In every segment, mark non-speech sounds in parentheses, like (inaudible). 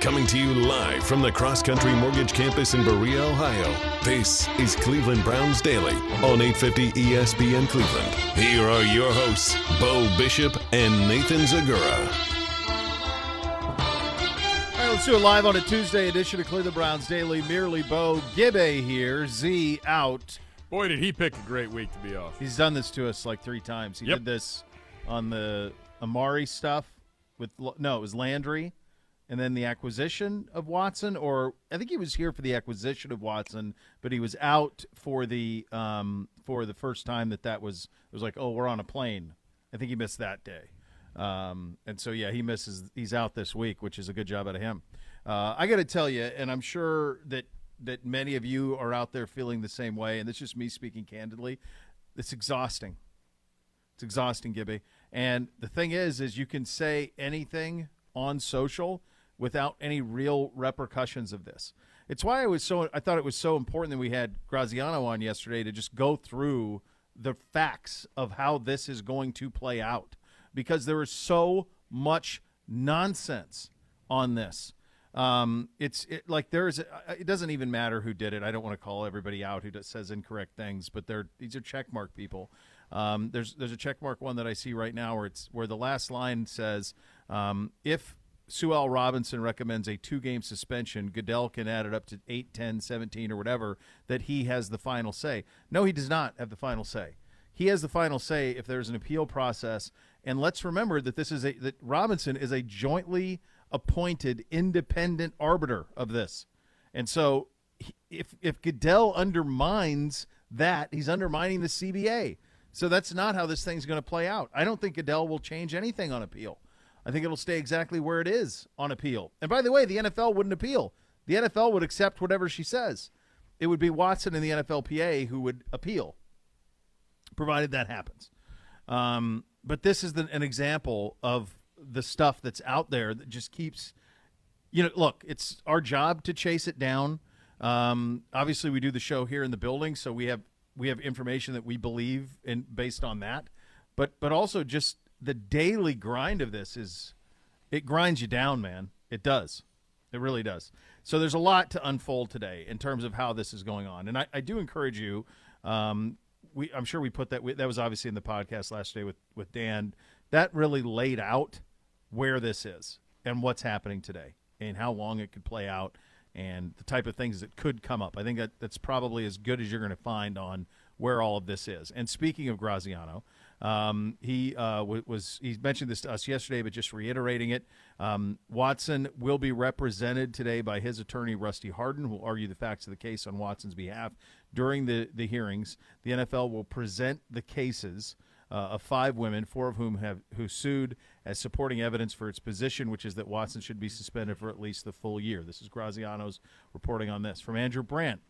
Coming to you live from the Cross Country Mortgage Campus in Berea, Ohio. This is Cleveland Browns Daily on 850 ESPN Cleveland. Here are your hosts, Beau Bishop and Nathan Zegura. All right, let's do it live on a Tuesday edition of Cleveland Browns Daily. Merely Beau Gibby here, Z out. Boy, did he pick a great week to be off. He's done this to us like three times. He Yep. did this on the Amari stuff with no, it was Landry, and then the acquisition of Watson. Or I think he was here for the acquisition of Watson, but he was out for the um, for the first time that that was. It was like, oh, we're on a plane. I think he missed that day, um, and so yeah, he misses. He's out this week, which is a good job out of him. Uh, I got to tell you, and I'm sure that that many of you are out there feeling the same way, and it's just me speaking candidly. It's exhausting. It's exhausting, Gibby. And the thing is, is you can say anything on social without any real repercussions of this. It's why I was so I thought it was so important that we had Graziano on yesterday to just go through the facts of how this is going to play out because there is so much nonsense on this. Um, it's it, like there is. It doesn't even matter who did it. I don't want to call everybody out who does, says incorrect things, but they're these are checkmark people. Um, there's there's a checkmark one that I see right now where it's where the last line says um, if Sue L. Robinson recommends a two game suspension, Goodell can add it up to 8, 10, 17, or whatever, that he has the final say. No, he does not have the final say. He has the final say if there's an appeal process. And let's remember that this is a that Robinson is a jointly appointed independent arbiter of this. And so if if Goodell undermines that, he's undermining the CBA. So that's not how this thing's going to play out. I don't think Goodell will change anything on appeal. I think it'll stay exactly where it is on appeal. And by the way, the NFL wouldn't appeal. The NFL would accept whatever she says. It would be Watson and the NFLPA who would appeal, provided that happens. Um, but this is the, an example of the stuff that's out there that just keeps you know, look, it's our job to chase it down. Um, obviously, we do the show here in the building, so we have we have information that we believe in based on that. But but also just the daily grind of this is it grinds you down, man. It does. It really does. So there's a lot to unfold today in terms of how this is going on, and I, I do encourage you. Um, we I'm sure we put that that was obviously in the podcast last day with with Dan. That really laid out where this is and what's happening today and how long it could play out and the type of things that could come up. I think that that's probably as good as you're going to find on where all of this is. And speaking of Graziano, um, he uh, was he mentioned this to us yesterday, but just reiterating it. Um, Watson will be represented today by his attorney Rusty Hardin, who will argue the facts of the case on Watson's behalf during the the hearings. The NFL will present the cases uh, of five women, four of whom have who sued as supporting evidence for its position, which is that Watson should be suspended for at least the full year. This is Graziano's reporting on this from Andrew Brandt.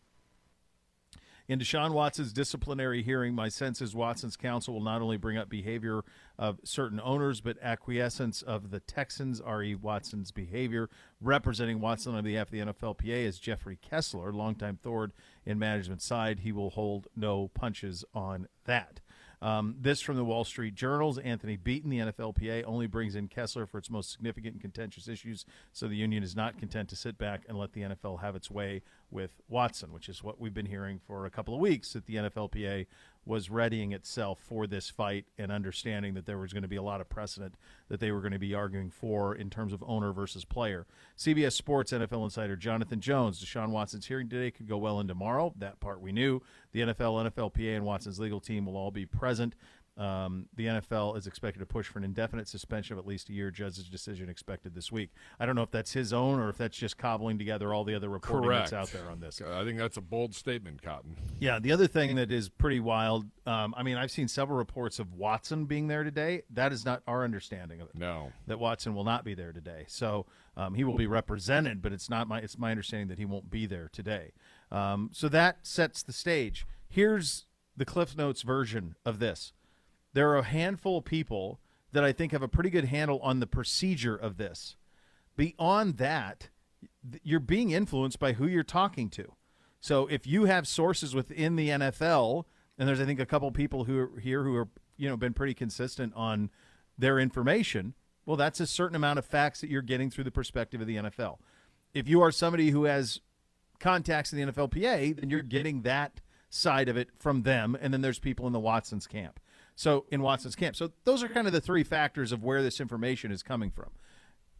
In Deshaun Watson's disciplinary hearing, my sense is Watson's counsel will not only bring up behavior of certain owners, but acquiescence of the Texans, R.E. Watson's behavior. Representing Watson on behalf of the NFLPA is Jeffrey Kessler, longtime Thord in management side. He will hold no punches on that. Um, this from the Wall Street Journal's Anthony Beaton, the NFLPA, only brings in Kessler for its most significant and contentious issues, so the union is not content to sit back and let the NFL have its way with Watson, which is what we've been hearing for a couple of weeks that the NFLPA was readying itself for this fight and understanding that there was going to be a lot of precedent that they were going to be arguing for in terms of owner versus player. CBS Sports NFL insider Jonathan Jones, Deshaun Watson's hearing today could go well into tomorrow. That part we knew. The NFL, NFLPA, and Watson's legal team will all be present. Um, the NFL is expected to push for an indefinite suspension of at least a year. Judge's decision expected this week. I don't know if that's his own or if that's just cobbling together all the other reporting Correct. that's out there on this. I think that's a bold statement, Cotton. Yeah, the other thing that is pretty wild. Um, I mean, I've seen several reports of Watson being there today. That is not our understanding of it. No, that Watson will not be there today. So um, he will be represented, but it's not my. It's my understanding that he won't be there today. Um, so that sets the stage. Here's the Cliff Notes version of this. There are a handful of people that I think have a pretty good handle on the procedure of this. Beyond that, you're being influenced by who you're talking to. So if you have sources within the NFL, and there's I think a couple people who are here who are you know been pretty consistent on their information, well, that's a certain amount of facts that you're getting through the perspective of the NFL. If you are somebody who has contacts in the NFLPA, then you're getting that side of it from them, and then there's people in the Watson's camp. So in Watson's camp, so those are kind of the three factors of where this information is coming from.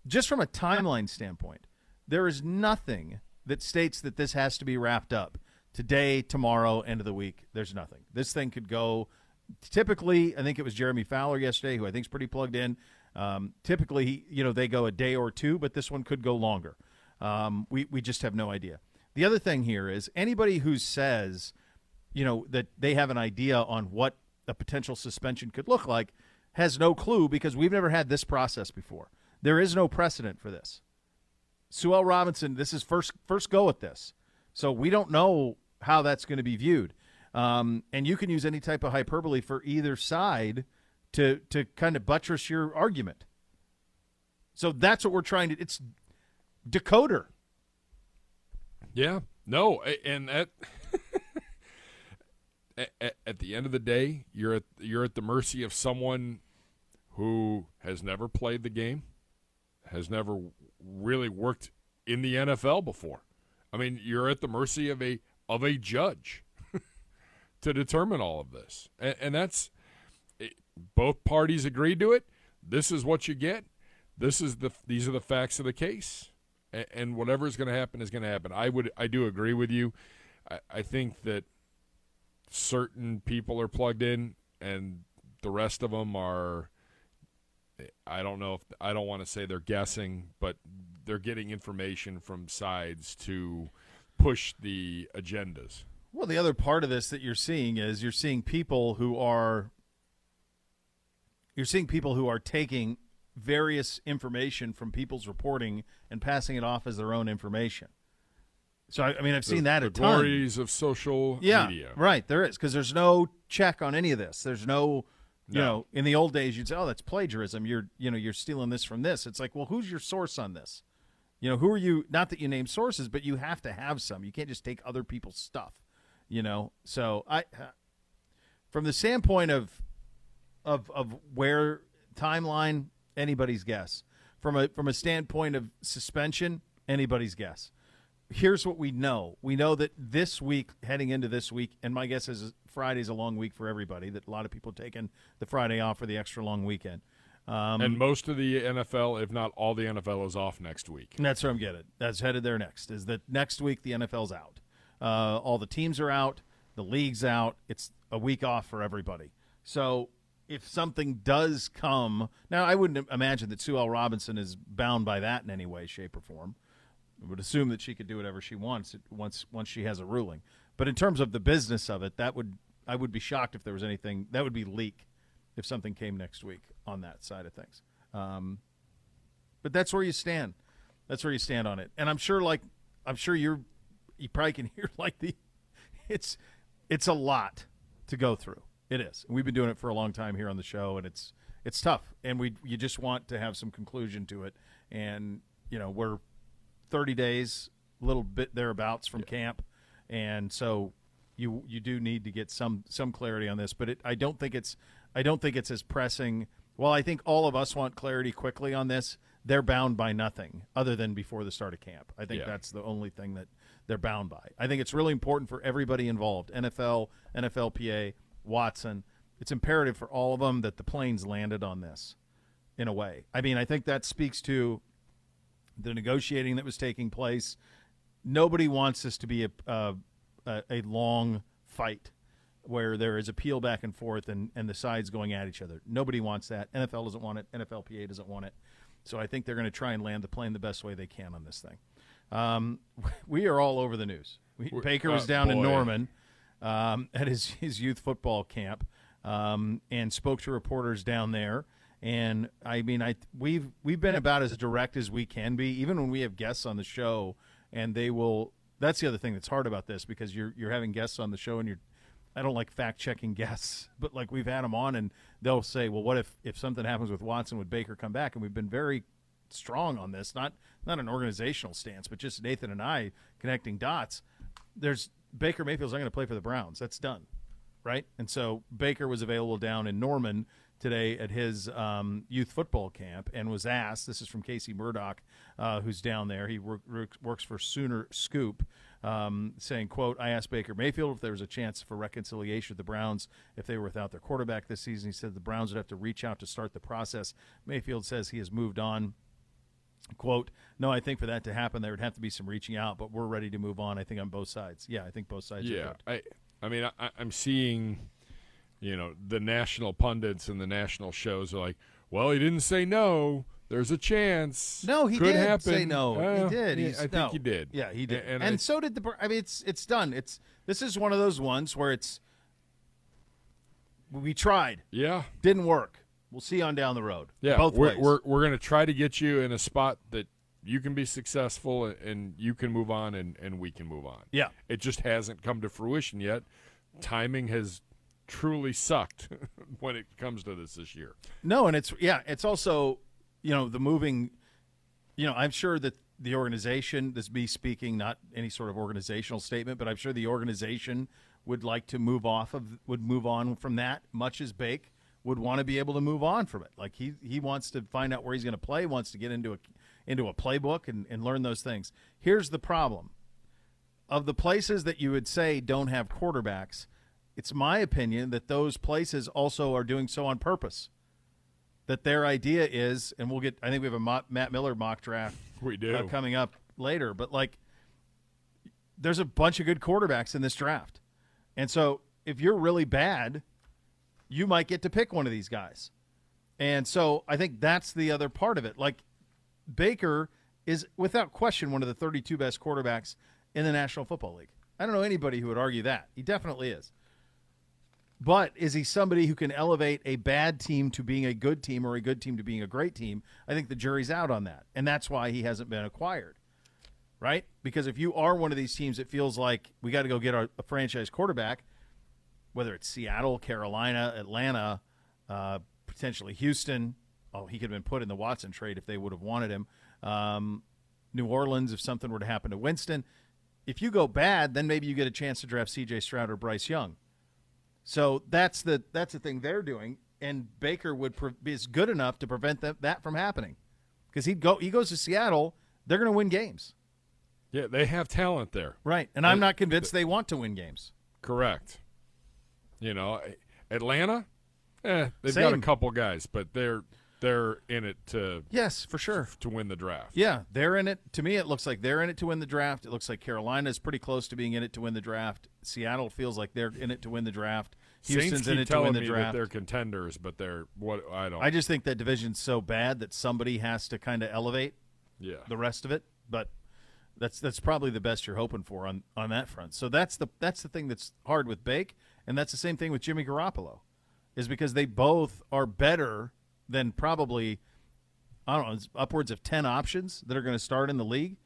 Just from a timeline standpoint, there is nothing that states that this has to be wrapped up today, tomorrow, end of the week. There's nothing. This thing could go. Typically, I think it was Jeremy Fowler yesterday, who I think is pretty plugged in. Um, typically, you know, they go a day or two, but this one could go longer. Um, we we just have no idea. The other thing here is anybody who says, you know, that they have an idea on what a potential suspension could look like has no clue because we've never had this process before. There is no precedent for this. Sue L. Robinson, this is first first go at this, so we don't know how that's going to be viewed. Um, and you can use any type of hyperbole for either side to to kind of buttress your argument. So that's what we're trying to. It's decoder. Yeah, no, and at, at at the end of the day, you're at you're at the mercy of someone who has never played the game, has never really worked in the NFL before. I mean, you're at the mercy of a of a judge (laughs) to determine all of this, and, and that's it- both parties agreed to it. This is what you get. This is the these are the facts of the case, and, and whatever is going to happen is going to happen. I would I do agree with you. I, I think that certain people are plugged in, and the rest of them are. I don't know if I don't want to say they're guessing, but they're getting information from sides to push the agendas. Well, the other part of this that you're seeing is you're seeing people who are you're seeing people who are taking various information from people's reporting and passing it off as their own information. So I, I mean, I've seen that the a ton. glories of social yeah, media. right. There is because there's no check on any of this. There's no, you No. know, in the old days you'd say, "Oh, that's plagiarism." You're, you know, you're stealing this from this. It's like, well, who's your source on this? You know, who are you? Not that you name sources, but you have to have some. You can't just take other people's stuff. You know, so I, uh, from the standpoint of, of of where timeline, anybody's guess. From a from a standpoint of suspension, anybody's guess here's what we know. We know that this week, heading into this week, and my guess is Friday's a long week for everybody. That a lot of people taking the Friday off for the extra long weekend. Um, and most of the NFL, if not all the NFL, is off next week. and that's where I'm getting. That's headed there next. Is that next week the NFL's out. Uh, all the teams are out. The league's out. It's a week off for everybody. So if something does come now, I wouldn't imagine that Sue L. Robinson is bound by that in any way, shape, or form. I would assume that she could do whatever she wants once once she has a ruling. But in terms of the business of it, that would I would be shocked if there was anything that would be leak if something came next week on that side of things. Um, but that's where you stand. That's where you stand on it. And I'm sure, like I'm sure you're, you probably can (laughs) hear like the, it's it's a lot to go through. It is. We've been doing it for a long time here on the show, and it's it's tough. And we you just want to have some conclusion to it. And you know we're 30 days, a little bit thereabouts from camp, and so you you do need to get some some clarity on this. But it, I don't think it's I don't think it's as pressing. Well, I think all of us want clarity quickly on this. They're bound by nothing other than before the start of camp. I think Yeah. that's the only thing that they're bound by. I think it's really important for everybody involved NFL, NFLPA, Watson. It's imperative for all of them that the planes landed on this in a way. I mean, I think that speaks to the negotiating that was taking place. Nobody wants this to be a, a, a, long fight where there is appeal back and forth and, and the sides going at each other. Nobody wants that. NFL doesn't want it. NFLPA doesn't want it. So I think they're going to try and land the plane the best way they can on this thing. Um, (laughs) we are all over the news. We, We- Baker was uh, down in. Norman um, at his, his youth football camp um, and spoke to reporters down there. And I mean, I we've we've been about as direct as we can be, even when we have guests on the show, and they will. That's the other thing that's hard about this because you're you're having guests on the show and you're. I don't like fact checking (laughs) guests, but like we've had them on and they'll say, well, what if if something happens with Watson, would Baker come back? And we've been very strong on this, not not an organizational stance, but just Nathan and I connecting dots. There's Baker Mayfield's not going to play for the Browns. That's done, right? And so Baker was available down in Norman today at his um, youth football camp and was asked. This is from Casey Murdock, uh, who's down there. He work, work- works for Sooner Scoop. Um, saying, "quote I asked Baker Mayfield if there was a chance for reconciliation with the Browns if they were without their quarterback this season. He said the Browns would have to reach out to start the process. Mayfield says he has moved on. Quote, no, I think for that to happen, there would have to be some reaching out, but we're ready to move on. I think on both sides. Yeah, I think both sides are Yeah. I, I mean, I, I'm seeing, you know, the national pundits and the national shows are like, well, he didn't say no. There's a chance. No, he Could did happen. say no. Uh, he did. He's, I think no. he did. Yeah, he did. A- And, I- so did the. I mean, it's it's done. It's this is one of those ones where it's we tried, yeah, didn't work. We'll see on down the road. yeah. both we're, ways. we're we're going to try to get you in a spot that you can be successful and you can move on and, and we can move on. Yeah. It just hasn't come to fruition yet. Timing has truly sucked (laughs) when it comes to this this year. No, and it's yeah, it's also you know the moving. You know, I'm sure that the organization. This is me speaking, not any sort of organizational statement, but I'm sure the organization would like to move off of would move on from that. Much as Bake would want to be able to move on from it. Like he he wants to find out where he's going to play, wants to get into a into a playbook and, and learn those things. Here's the problem. Of the places that you would say don't have quarterbacks, it's my opinion that those places also are doing so on purpose that their idea is, and we'll get. I think we have a Matt Miller mock draft. (laughs) We do. uh, coming up later, but like, there's a bunch of good quarterbacks in this draft, and so if you're really bad, you might get to pick one of these guys, and so I think that's the other part of it. Like, Baker is without question one of the 32 best quarterbacks in the National Football League. I don't know anybody who would argue that. He definitely is. But is he somebody who can elevate a bad team to being a good team or a good team to being a great team? I think the jury's out on that. And that's why he hasn't been acquired. Right? Because if you are one of these teams that feels like we got to go get our, a franchise quarterback, whether it's Seattle, Carolina, Atlanta, uh, potentially Houston, oh, he could have been put in the Watson trade if they would have wanted him. Um, New Orleans, if something were to happen to Winston. If you go bad, then maybe you get a chance to draft C.J. Stroud or Bryce Young. So that's the that's the thing they're doing, and Baker would pre- be is good enough to prevent that, that from happening, because he'd go he goes to Seattle, they're going to win games, Yeah, they have talent there. right? And I'm not convinced they want to win games. Correct. You know, Atlanta, eh, they've got a couple guys, but they're they're in it to Yes, for sure. to win the draft. Yeah, they're in it. To me, it looks like they're in it to win the draft. It looks like Carolina is pretty close to being in it to win the draft. Seattle feels like they're in it to win the draft. Houston's Saints in it to win the draft. they're contenders, but they're what I don't. I just think that division's so bad that somebody has to kind of elevate yeah. the rest of it. But that's that's probably the best you're hoping for on on that front. So that's the that's the thing that's hard with Bake, and that's the same thing with Jimmy Garoppolo, is because they both are better than probably I don't know it's upwards of ten options that are going to start in the league,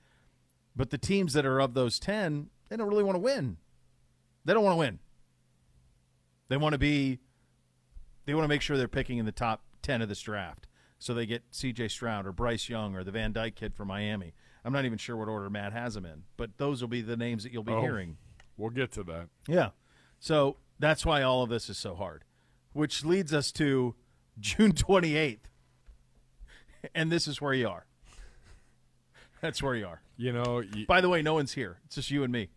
but the teams that are of those ten they don't really want to win. They don't want to win. They want to be. They want to make sure they're picking in the top ten of this draft, so they get C.J. Stroud or Bryce Young or the Van Dyke kid from Miami. I'm not even sure what order Matt has them in, but those will be the names that you'll be Oh, hearing. We'll get to that. Yeah. So that's why all of this is so hard, which leads us to June 28th. And this is where you are. That's where you are. You know, y- By the way, no one's here. It's just you and me.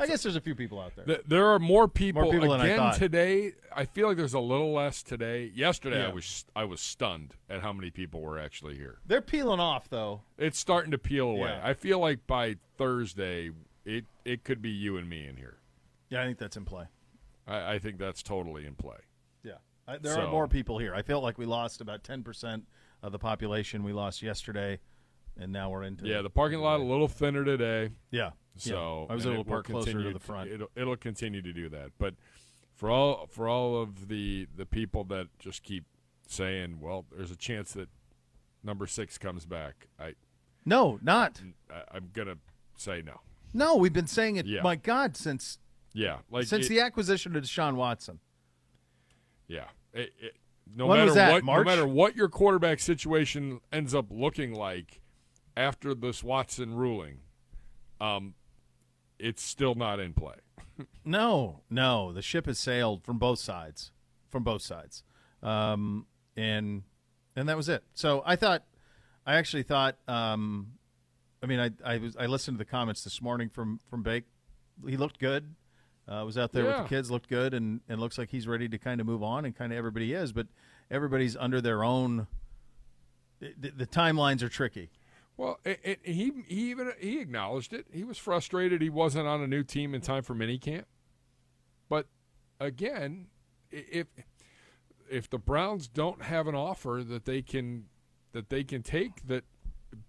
I guess there's a few people out there. th- there are more people, More people than I again thought. today. I feel like there's a little less today. Yesterday, I was I was stunned at how many people were actually here. They're peeling off, though. It's starting to peel away. Yeah. I feel like by Thursday, it it could be you and me in here. Yeah, I think that's in play. I, I think that's totally in play. I, there So- are more people here. I felt like we lost about 10% of the population we lost yesterday, and now we're into Yeah, the parking lot a little thinner today. Yeah. So yeah. I was able to park closer to the front. It'll, it'll continue to do that. But for all for all of the the people that just keep saying, well, there's a chance that number six comes back. I, no, not. I I'm gonna say no. No, we've been saying it, Yeah. my God, since Yeah, like since it- the acquisition of Deshaun Watson. yeah. It, it, no When matter that, what, March? no matter what your quarterback situation ends up looking like after this Watson ruling, um, it's still not in play. (laughs) No, no, the ship has sailed from both sides, from both sides, um, and and that was it. So I thought, I actually thought, um, I mean, I I was I listened to the comments this morning from from Bake. He looked good. Uh, was out there with the kids, looked good, and and looks like he's ready to kind of move on, and kind of everybody is, but everybody's under their own. The, the timelines are tricky. Well, it, it, he he even he acknowledged it. He was frustrated he wasn't on a new team in time for minicamp. But again, if if the Browns don't have an offer that they can that they can take that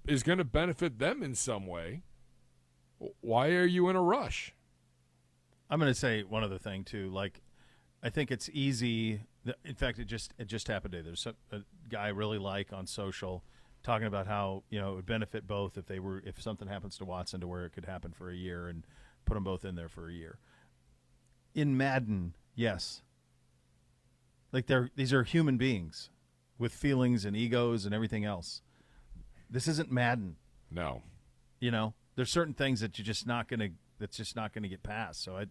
is going to benefit them in some way, why are you in a rush? I'm going to say one other thing too. Like, I think it's easy. In fact, it just it just happened today. There's a, a guy I really like on social talking about how you know it would benefit both if they were if something happens to Watson to where it could happen for a year and put them both in there for a year. In Madden, yes. Like they're these are human beings with feelings and egos and everything else. This isn't Madden. No. You know, there's certain things that you're just not going to that's just not going to get passed. So I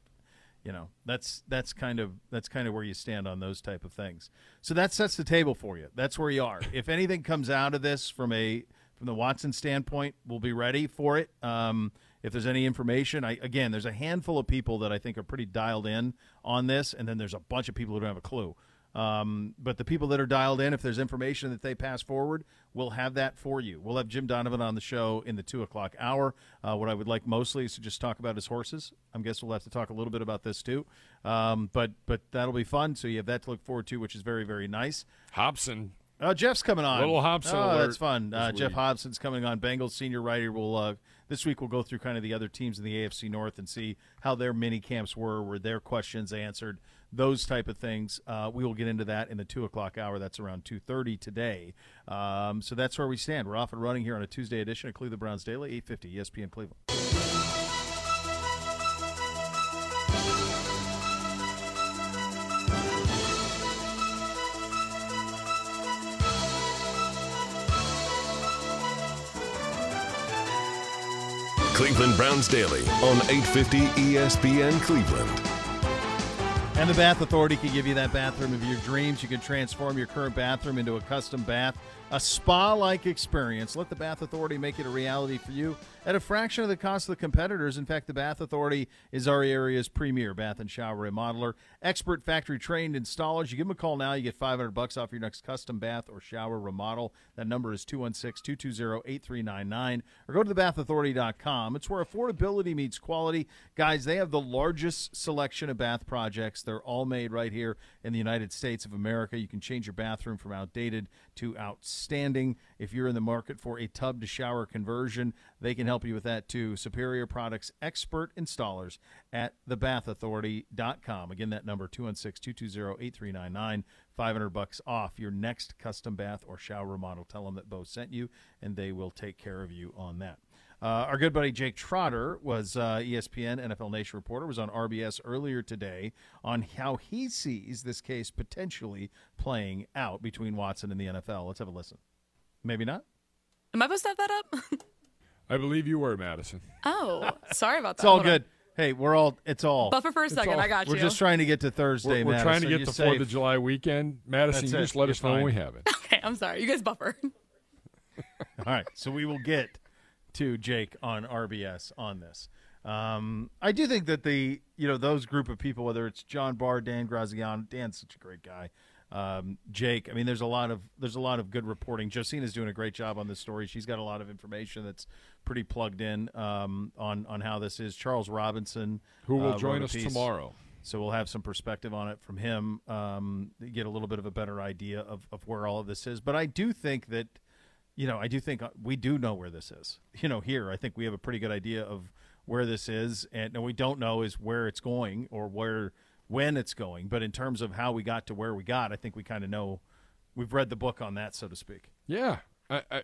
you know, that's that's kind of that's kind of where you stand on those type of things. So that sets the table for you. That's where you are. if anything comes out of this from a from the Watson standpoint, we'll be ready for it. Um, if there's any information, I again, there's a handful of people that I think are pretty dialed in on this, and then there's a bunch of people who don't have a clue. Um, but the people that are dialed in, if there's information that they pass forward, we'll have that for you. We'll have Jim Donovan on the show in the two o'clock hour. Uh, what I would like mostly is to just talk about his horses. I guess we'll have to talk a little bit about this too. Um, but but that'll be fun. So you have that to look forward to, which is very very nice. Hobson. Uh, Geoff's coming on. Little Hobson Oh, that's fun. Uh, Geoff. Hobson's coming on. Bengals senior writer will uh, this week we'll go through kind of the other teams in the AFC North and see how their mini camps were, were their questions answered, those type of things. Uh, we will get into that in the two o'clock hour. That's around two thirty today. Um, so that's where we stand. We're off and running here on a Tuesday edition of Cleveland Browns Daily, eight fifty ESPN Cleveland. Cleveland Browns Daily on 850 ESPN Cleveland. And the Bath Authority can give you that bathroom of your dreams. You can transform your current bathroom into a custom bath, a spa like experience. Let the Bath Authority make it a reality for you at a fraction of the cost of the competitors. In fact, the Bath Authority is our area's premier bath and shower remodeler. Expert factory trained installers. You give them a call now, you get 500 bucks off your next custom bath or shower remodel. That number is 216 220 8399 or go to thebathauthority.com. It's where affordability meets quality. Guys, they have the largest selection of bath projects. They're all made right here in the United States of America. You can change your bathroom from outdated to outstanding. If you're in the market for a tub to shower conversion, they can help you with that too. Superior Products expert installers at thebathauthority.com. Again, that number 216-220-8399. 500 bucks off your next custom bath or shower remodel. Tell them that Beau sent you and they will take care of you on that. Uh, our good buddy Jake Trotter was uh, ESPN NFL Nation reporter, was on RBS earlier today on how he sees this case potentially playing out between Watson and the NFL. Let's have a listen. Maybe not. Am I supposed to have that up? I believe you were Madison. oh, sorry about that. It's all Hold on. good. Hey, we're all. It's all. Buffer for a second. all- I got you. We're just trying to get to Thursday. We're, we're Madison. trying to get You're Fourth safe. of July weekend. Madison, That's you it. just let You're us know when we have it. (laughs) okay, I'm sorry. You guys buffer. (laughs) All right, so we will get to Jake on RBS on this. Um, I do think that the you know those group of people, whether it's John Barr, Dan Graziano, Dan's such a great guy. Um, Jake, I mean, there's a lot of there's a lot of good reporting. Josina's doing a great job on this story. She's got a lot of information that's pretty plugged in um, on on how this is. Charles Robinson, Who will uh, join us piece. tomorrow? So we'll have some perspective on it from him, um, get a little bit of a better idea of, of where all of this is. But I do think that, you know, I do think uh, we do know where this is. (laughs) You know, here I think we have a pretty good idea of where this is, and what we don't know is where it's going or where when it's going. But in terms of how we got to where we got, I think we kind of know. We've read the book on that, so to speak. Yeah, I, I,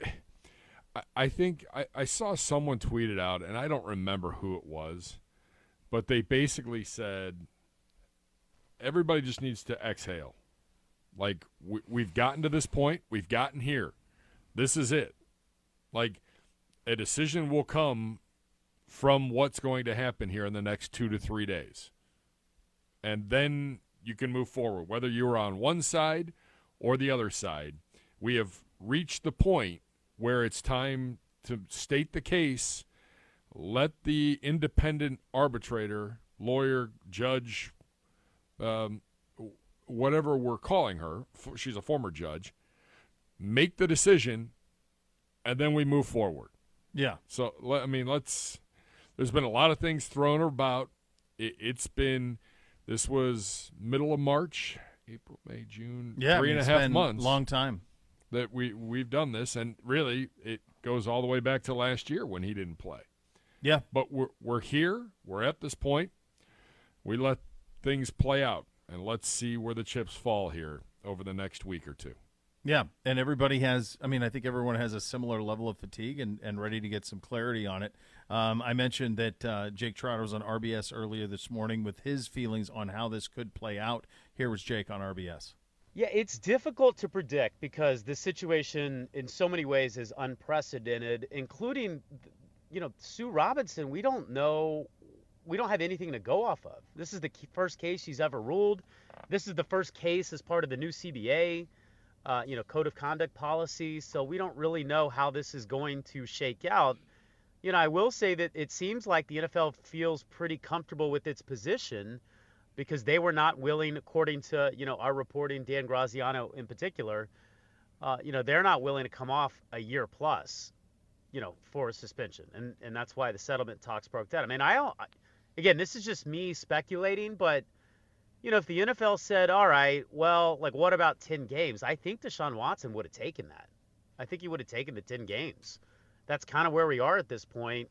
I- think I, I saw someone tweet it out, and I don't remember who it was, but they basically said everybody just needs to exhale. Like we, we've gotten to this point, we've gotten here. This is it. Like a decision will come from what's going to happen here in the next two to three days, and then you can move forward. Whether you're on one side or the other side, we have reached the point where it's time to state the case. Let the independent arbitrator, lawyer, judge, um, whatever we're calling her, she's a former judge, make the decision, and then we move forward. Yeah. So I mean, let's. There's been a lot of things thrown about. It, it's been. This was middle of March, April, May, June. Yeah, I mean, and a it's half been months. long time. that we we've done this, and really it goes all the way back to last year when he didn't play. Yeah. But we're we're here. We're at this point. We let things play out, and let's see where the chips fall here over the next week or two. Yeah, and everybody has. I mean, I think everyone has a similar level of fatigue and, and ready to get some clarity on it. Um, I mentioned that uh, Jake Trotter was on RBS earlier this morning with his feelings on how this could play out. Here was Jake on RBS. Yeah, it's difficult to predict because the situation in so many ways is unprecedented, including, you know, Sue Robinson. We don't know, we don't have anything to go off of. This is the first case she's ever ruled. This is the first case as part of the new CBA, uh, you know, code of conduct policies. So we don't really know how this is going to shake out. You know, I will say that it seems like the NFL feels pretty comfortable with its position because they were not willing, according to you know our reporting, Dan Graziano in particular, uh, you know they're not willing to come off a year plus, you know, for a suspension, and and that's why the settlement talks broke down. I mean, I don't, again, this is just me speculating, but you know, if the NFL said, all right, well, like what about ten games? I think Deshaun Watson would have taken that. I think he would have taken the ten games. That's kind of where we are at this point,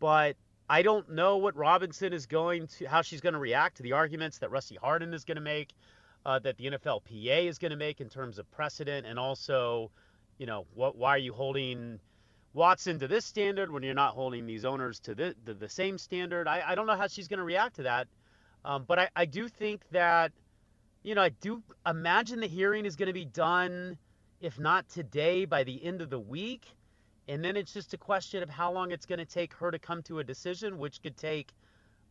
but I don't know what Robinson is going to, how she's going to react to the arguments that Rusty Hardin is going to make, uh, that the NFLPA is going to make in terms of precedent, and also, you know, what, why are you holding Watson to this standard when you're not holding these owners to the, the, the same standard? I, I don't know how she's going to react to that, um, but I, I do think that, you know, I do imagine the hearing is going to be done, if not today, by the end of the week. And then it's just a question of how long it's going to take her to come to a decision, which could take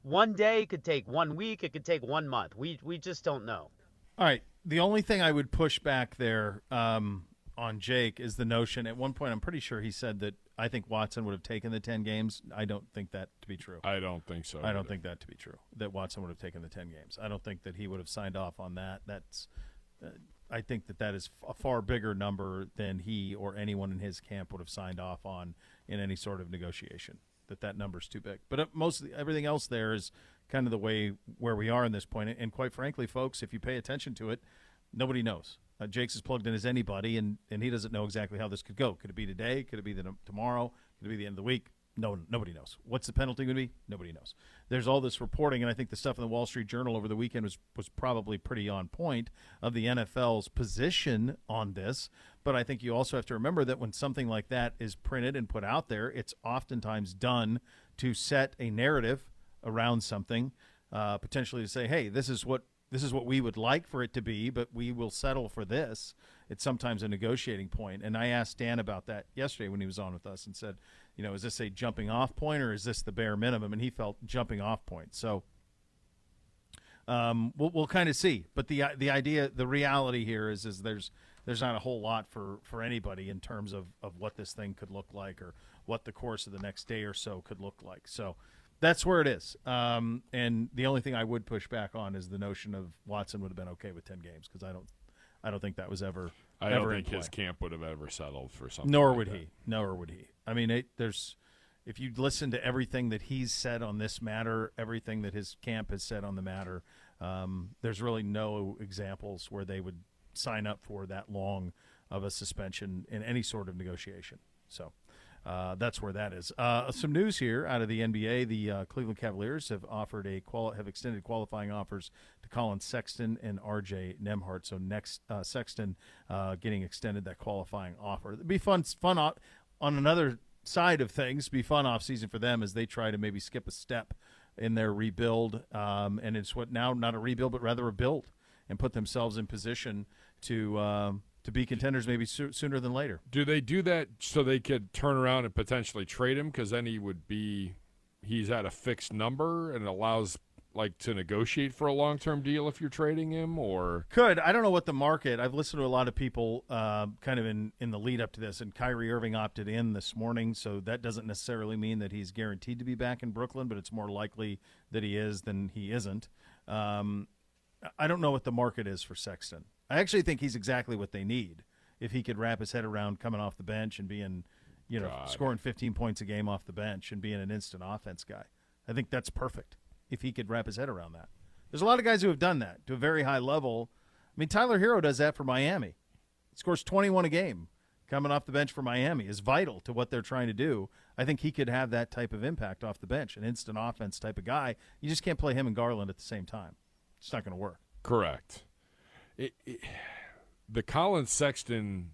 one day, could take one week, it could take one month. We we just don't know. All right. The only thing I would push back there um, on Jake is the notion. At one point, I'm pretty sure he said that I think Watson would have taken the 10 games. I don't think that to be true. I don't think so. I don't think that to be true. That Watson would have taken the 10 games. I don't think that he would have signed off on that. That's. Uh, I think that that is a far bigger number than he or anyone in his camp would have signed off on in any sort of negotiation. That that number's too big. But uh, mostly everything else there is kind of the way where we are in this point. And quite frankly, folks, if you pay attention to it, nobody knows. Uh, Jake's as plugged in as anybody, and, and he doesn't know exactly how this could go. Could it be today? Could it be the, tomorrow? Could it be the end of the week? No, nobody knows. What's the penalty going to be? Nobody knows. There's all this reporting, and I think the stuff in the Wall Street Journal over the weekend was was probably pretty on point of the NFL's position on this. But I think you also have to remember that when something like that is printed and put out there, it's oftentimes done to set a narrative around something, uh, potentially to say, "Hey, this is what this is what we would like for it to be, but we will settle for this." It's sometimes a negotiating point. And I asked Dan about that yesterday when he was on with us, and said, "You know, is this a jumping off point or is this the bare minimum?" And he felt jumping off point. So. Um, we'll, we'll kind of see, but the the idea, the reality here is, is there's there's not a whole lot for, for anybody in terms of, of what this thing could look like or what the course of the next day or so could look like. So that's where it is. Um, and the only thing I would push back on is the notion of Watson would have been okay with ten games because I don't I don't think that was ever. I don't in think his camp would have ever settled for something. Nor like would that. he. Nor would he. I mean, it, there's if you listen to everything that he's said on this matter, everything that his camp has said on the matter, um, there's really no examples where they would sign up for that long of a suspension in any sort of negotiation. So. Uh, that's where that is. Uh, some news here out of the NBA: the uh, Cleveland Cavaliers have offered a quali- have extended qualifying offers to Collin Sexton and R.J. Nembhard. So next, uh, Sexton uh, getting extended that qualifying offer. It'd be fun, fun o- on another side of things. Be fun off season for them as they try to maybe skip a step in their rebuild. Um, and it's what now not a rebuild, but rather a build, and put themselves in position to. Um, to be contenders maybe so- sooner than later. Do they do that so they could turn around and potentially trade him? Because then he would be, he's at a fixed number and allows like to negotiate for a long term deal if you're trading him, or Could I don't know what the market. I've listened to a lot of people, uh, kind of in in the lead up to this, and Kyrie Irving opted in this morning, so that doesn't necessarily mean that he's guaranteed to be back in Brooklyn, but it's more likely that he is than he isn't. Um, I don't know what the market is for Sexton. I actually think he's exactly what they need if he could wrap his head around coming off the bench and being, you know, God. scoring 15 points a game off the bench and being an instant offense guy. I think that's perfect if he could wrap his head around that. There's a lot of guys who have done that to a very high level. I mean, Tyler Herro does that for Miami. He scores 21 a game coming off the bench for Miami is vital to what they're trying to do. I think he could have that type of impact off the bench, an instant offense type of guy. You just can't play him and Garland at the same time. It's not going to work. correct? It, it, the Collin Sexton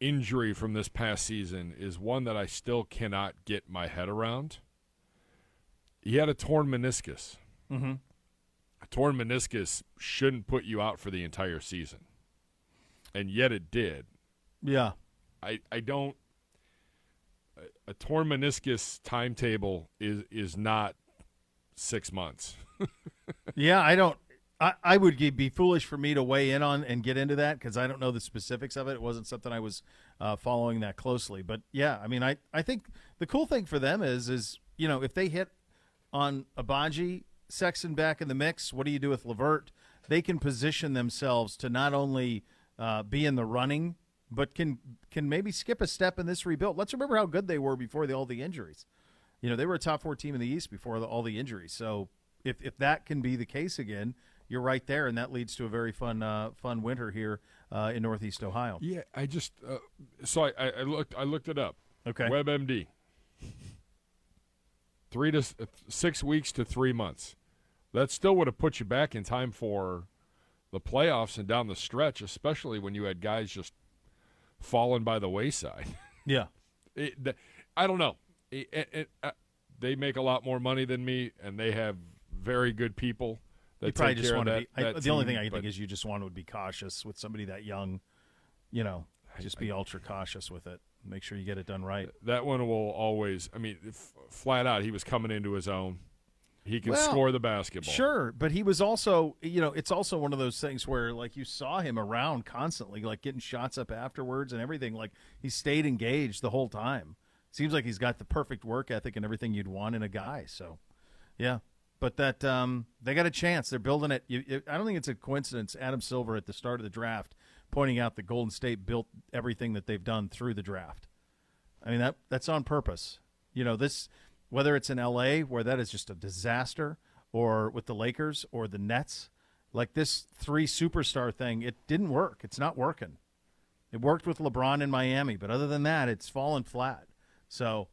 injury from this past season is one that I still cannot get my head around. He had a torn meniscus. Mm-hmm. A torn meniscus shouldn't put you out for the entire season, and yet it did. Yeah. I I don't. A, a torn meniscus timetable is is not six months. (laughs) yeah, I don't. I, I would be foolish for me to weigh in on and get into that because I don't know the specifics of it. It wasn't something I was uh, following that closely. But yeah, I mean, I, I think the cool thing for them is is you know if they hit on Agbaji, Sexton back in the mix, what do you do with Levert? They can position themselves to not only uh, be in the running, but can can maybe skip a step in this rebuild. Let's remember how good they were before the, all the injuries. You know, they were a top four team in the East before the, all the injuries. So if if that can be the case again, you're right there, and that leads to a very fun uh, fun winter here uh, in Northeast Ohio. Yeah, I just uh, so I, I I looked I looked it up. Okay. WebMD. Three to uh, six weeks to three months. That still would have put you back in time for the playoffs and down the stretch, especially when you had guys just falling by the wayside. (laughs) Yeah. It, th- I don't know. It, it, uh, they make a lot more money than me, and they have very good people You probably just want to be. I, the only thing I think is you just want to be cautious with somebody that young. You know, just be ultra cautious with it. Make sure you get it done right. that one will always. I mean, f- flat out, he was coming into his own. He can Well, score the basketball. Sure, but he was also, you know, it's also one of those things where like you saw him around constantly, like getting shots up afterwards and everything. Like he stayed engaged the whole time. Seems like he's got the perfect work ethic and everything you'd want in a guy. So, yeah. But that um, they got a chance. They're building it. You. I don't think it's a coincidence. Adam Silver at the start of the draft pointing out that Golden State built everything that they've done through the draft. I mean that that's on purpose. You know this whether it's in LA where that is just a disaster or with the Lakers or the Nets, like this three superstar thing, it didn't work. It's not working. It worked with LeBron in Miami, but other than that, it's fallen flat. So,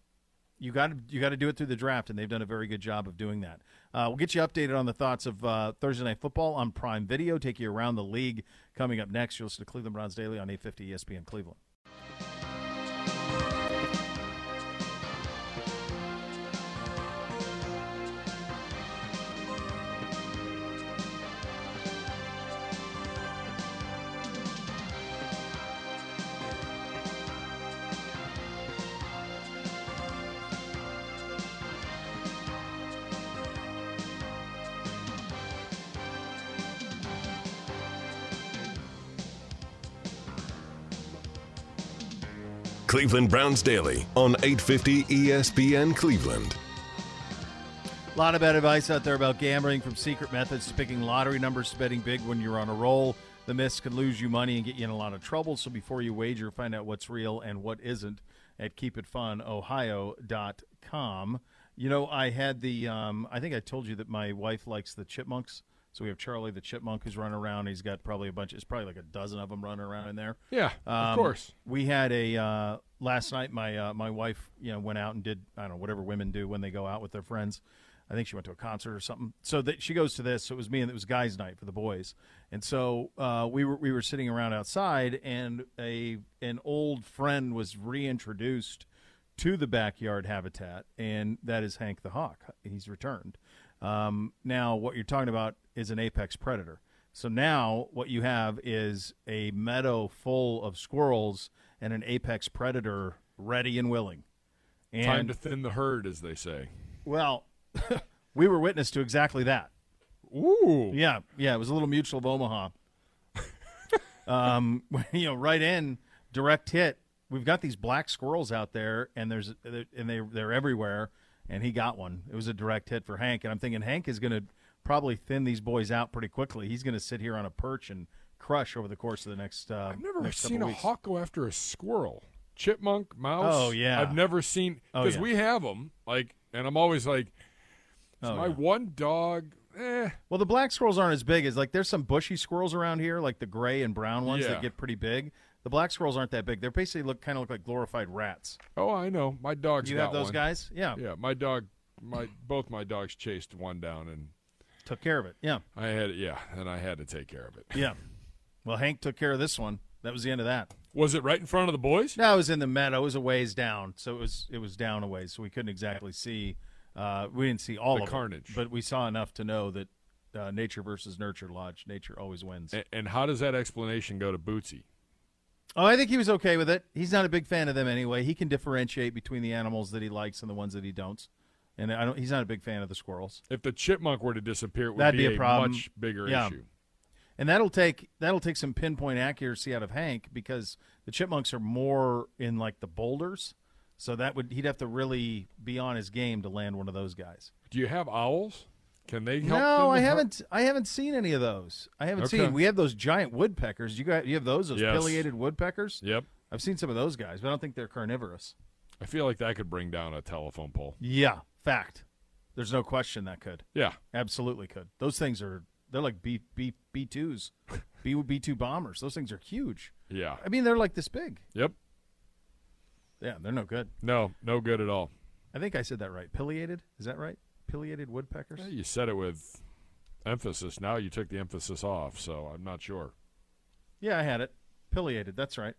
you got to you got to do it through the draft, and they've done a very good job of doing that. Uh, we'll get you updated on the thoughts of uh, Thursday Night Football on Prime Video. Take you around the league. Coming up next, you'll listen to Cleveland Browns Daily on 850 ESPN Cleveland. Cleveland Browns Daily on 850 ESPN Cleveland. A lot of bad advice out there about gambling from secret methods to picking lottery numbers to betting big when you're on a roll. The myths can lose you money and get you in a lot of trouble. So before you wager, find out what's real and what isn't at keepitfunohio.com. You know, I had the, um, I think I told you that my wife likes the chipmunks. So we have Charlie the chipmunk who's running around. He's got probably a bunch. It's probably like a dozen of them running around in there. Yeah, of Um, course. We had a uh, last night. My uh, my wife, you know, went out and did I don't know whatever women do when they go out with their friends. I think she went to a concert or something. So that she goes to this. So it was me and it was guys' night for the boys. And so uh, we were we were sitting around outside, and a an old friend was reintroduced to the backyard habitat, and that is Hank the Hawk. He's returned. Um, now, what you're talking about is an apex predator. So now, what you have is a meadow full of squirrels and an apex predator ready and willing. And Time to thin the herd, as they say. well, (laughs) we were witness to exactly that. Ooh. Yeah, yeah, it was a little mutual of Omaha. (laughs) um, (laughs) you know, right in direct hit. We've got these black squirrels out there, and there's and they they're everywhere. And he got one. It was a direct hit for Hank, and I'm thinking Hank is going to probably thin these boys out pretty quickly. He's going to sit here on a perch and crush over the course of the next. Uh, I've never next seen a weeks. hawk go after a squirrel. Chipmunk, mouse. Oh, yeah. I've never seen Oh, because yeah. we have them. Like, and I'm always like, Oh, my yeah. one dog. Eh. Well, the black squirrels aren't as big as like there's some bushy squirrels around here, like the gray and brown ones Yeah. that get pretty big. The black squirrels aren't that big. They're basically look kind of look like glorified rats. Oh, I know. My dog's You have those one. guys? Yeah. Yeah, my dog. My both my dogs chased one down, and Took care of it. Yeah. I had it. yeah, and I had to take care of it. Yeah. Well, Hank took care of this one. That was the end of that. Was it right in front of the boys? No, it was in the meadow. It was a ways down, so it was it was down a ways, so we couldn't exactly see. Uh, we didn't see all The of carnage. it, but we saw enough to know that uh, nature versus nurture lodge. Nature always wins. And, and how does that explanation go to Bootsy? Oh, I think he was okay with it. He's not a big fan of them anyway. He can differentiate between the animals that he likes and the ones that he don't. And I don't. He's not a big fan of the squirrels. If the chipmunk were to disappear, it would That'd be, be a problem. much bigger Yeah. issue. And that'll take that'll take some pinpoint accuracy out of Hank because the chipmunks are more in like the boulders. So that would he'd have to really be on his game to land one of those guys. Do you have owls? Can they help? No, I haven't. I haven't seen any of those. I haven't Okay. seen. We have those giant woodpeckers. You got you have those those Yes. pileated woodpeckers. Yep. I've seen some of those guys, but I don't think they're carnivorous. I feel like that could bring down a telephone pole. Yeah, fact. There's no question that could. Yeah. Absolutely could. Those things are they're like B B B twos, (laughs) B B two bombers. Those things are huge. Yeah. I mean they're like this big. Yep. Yeah, they're no good. No, no good at all. I think I said that right. Pileated, is that right? Pileated woodpeckers. You said it with emphasis. Now you took the emphasis off, so I'm not sure. Yeah, I had it. Pileated. That's right.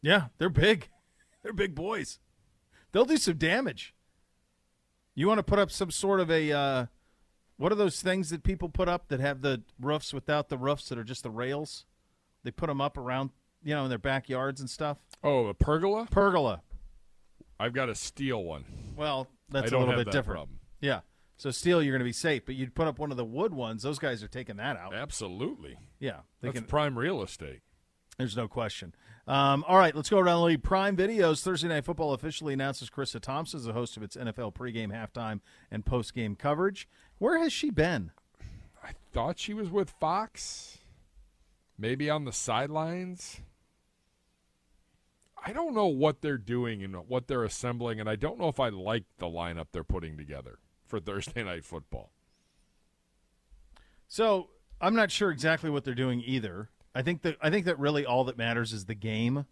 Yeah, they're big. (laughs) They're big boys. They'll do some damage. You want to put up some sort of a uh, what are those things that people put up that have the roofs without the roofs that are just the rails? They put them up around, you know, in their backyards and stuff. Oh, a pergola? Pergola. I've got a steel one. Well, that's a little bit different. problem. Yeah. So steel, you're going to be safe, but you'd put up one of the wood ones. Those guys are taking that out. Absolutely. Yeah, they That's can- prime real estate. There's no question. Um, all right, let's go around the league. Prime Videos Thursday Night Football officially announces Charissa Thompson as the host of its NFL pregame, halftime, and postgame coverage. Where has she been? I thought she was with Fox. Maybe on the sidelines. I don't know what they're doing and what they're assembling, and I don't know if I like the lineup they're putting together for (laughs) Thursday night football. So I'm not sure exactly what they're doing either. I think that I think that really all that matters is the game.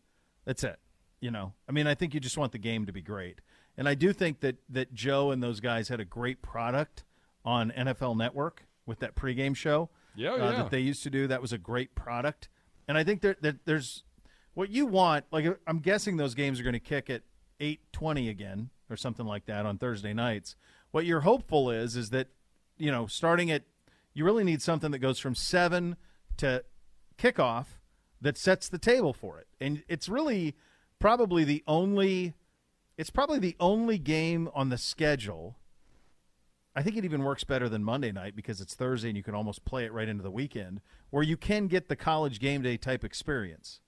That's it. You know, I mean, I think you just want the game to be great, and I do think that that Joe and those guys had a great product on NFL Network with that pregame show. Yeah, uh, yeah. that they used to do. That was a great product, and I think that that there's what you want. Like I'm guessing those games are going to kick at eight twenty again or something like that on Thursday nights. What you're hopeful is is that you know starting at you really need something that goes from seven to kickoff that sets the table for it, and it's really probably the only it's probably the only game on the schedule. I think it even works better than Monday night because it's Thursday and you can almost play it right into the weekend, where you can get the college game day type experience.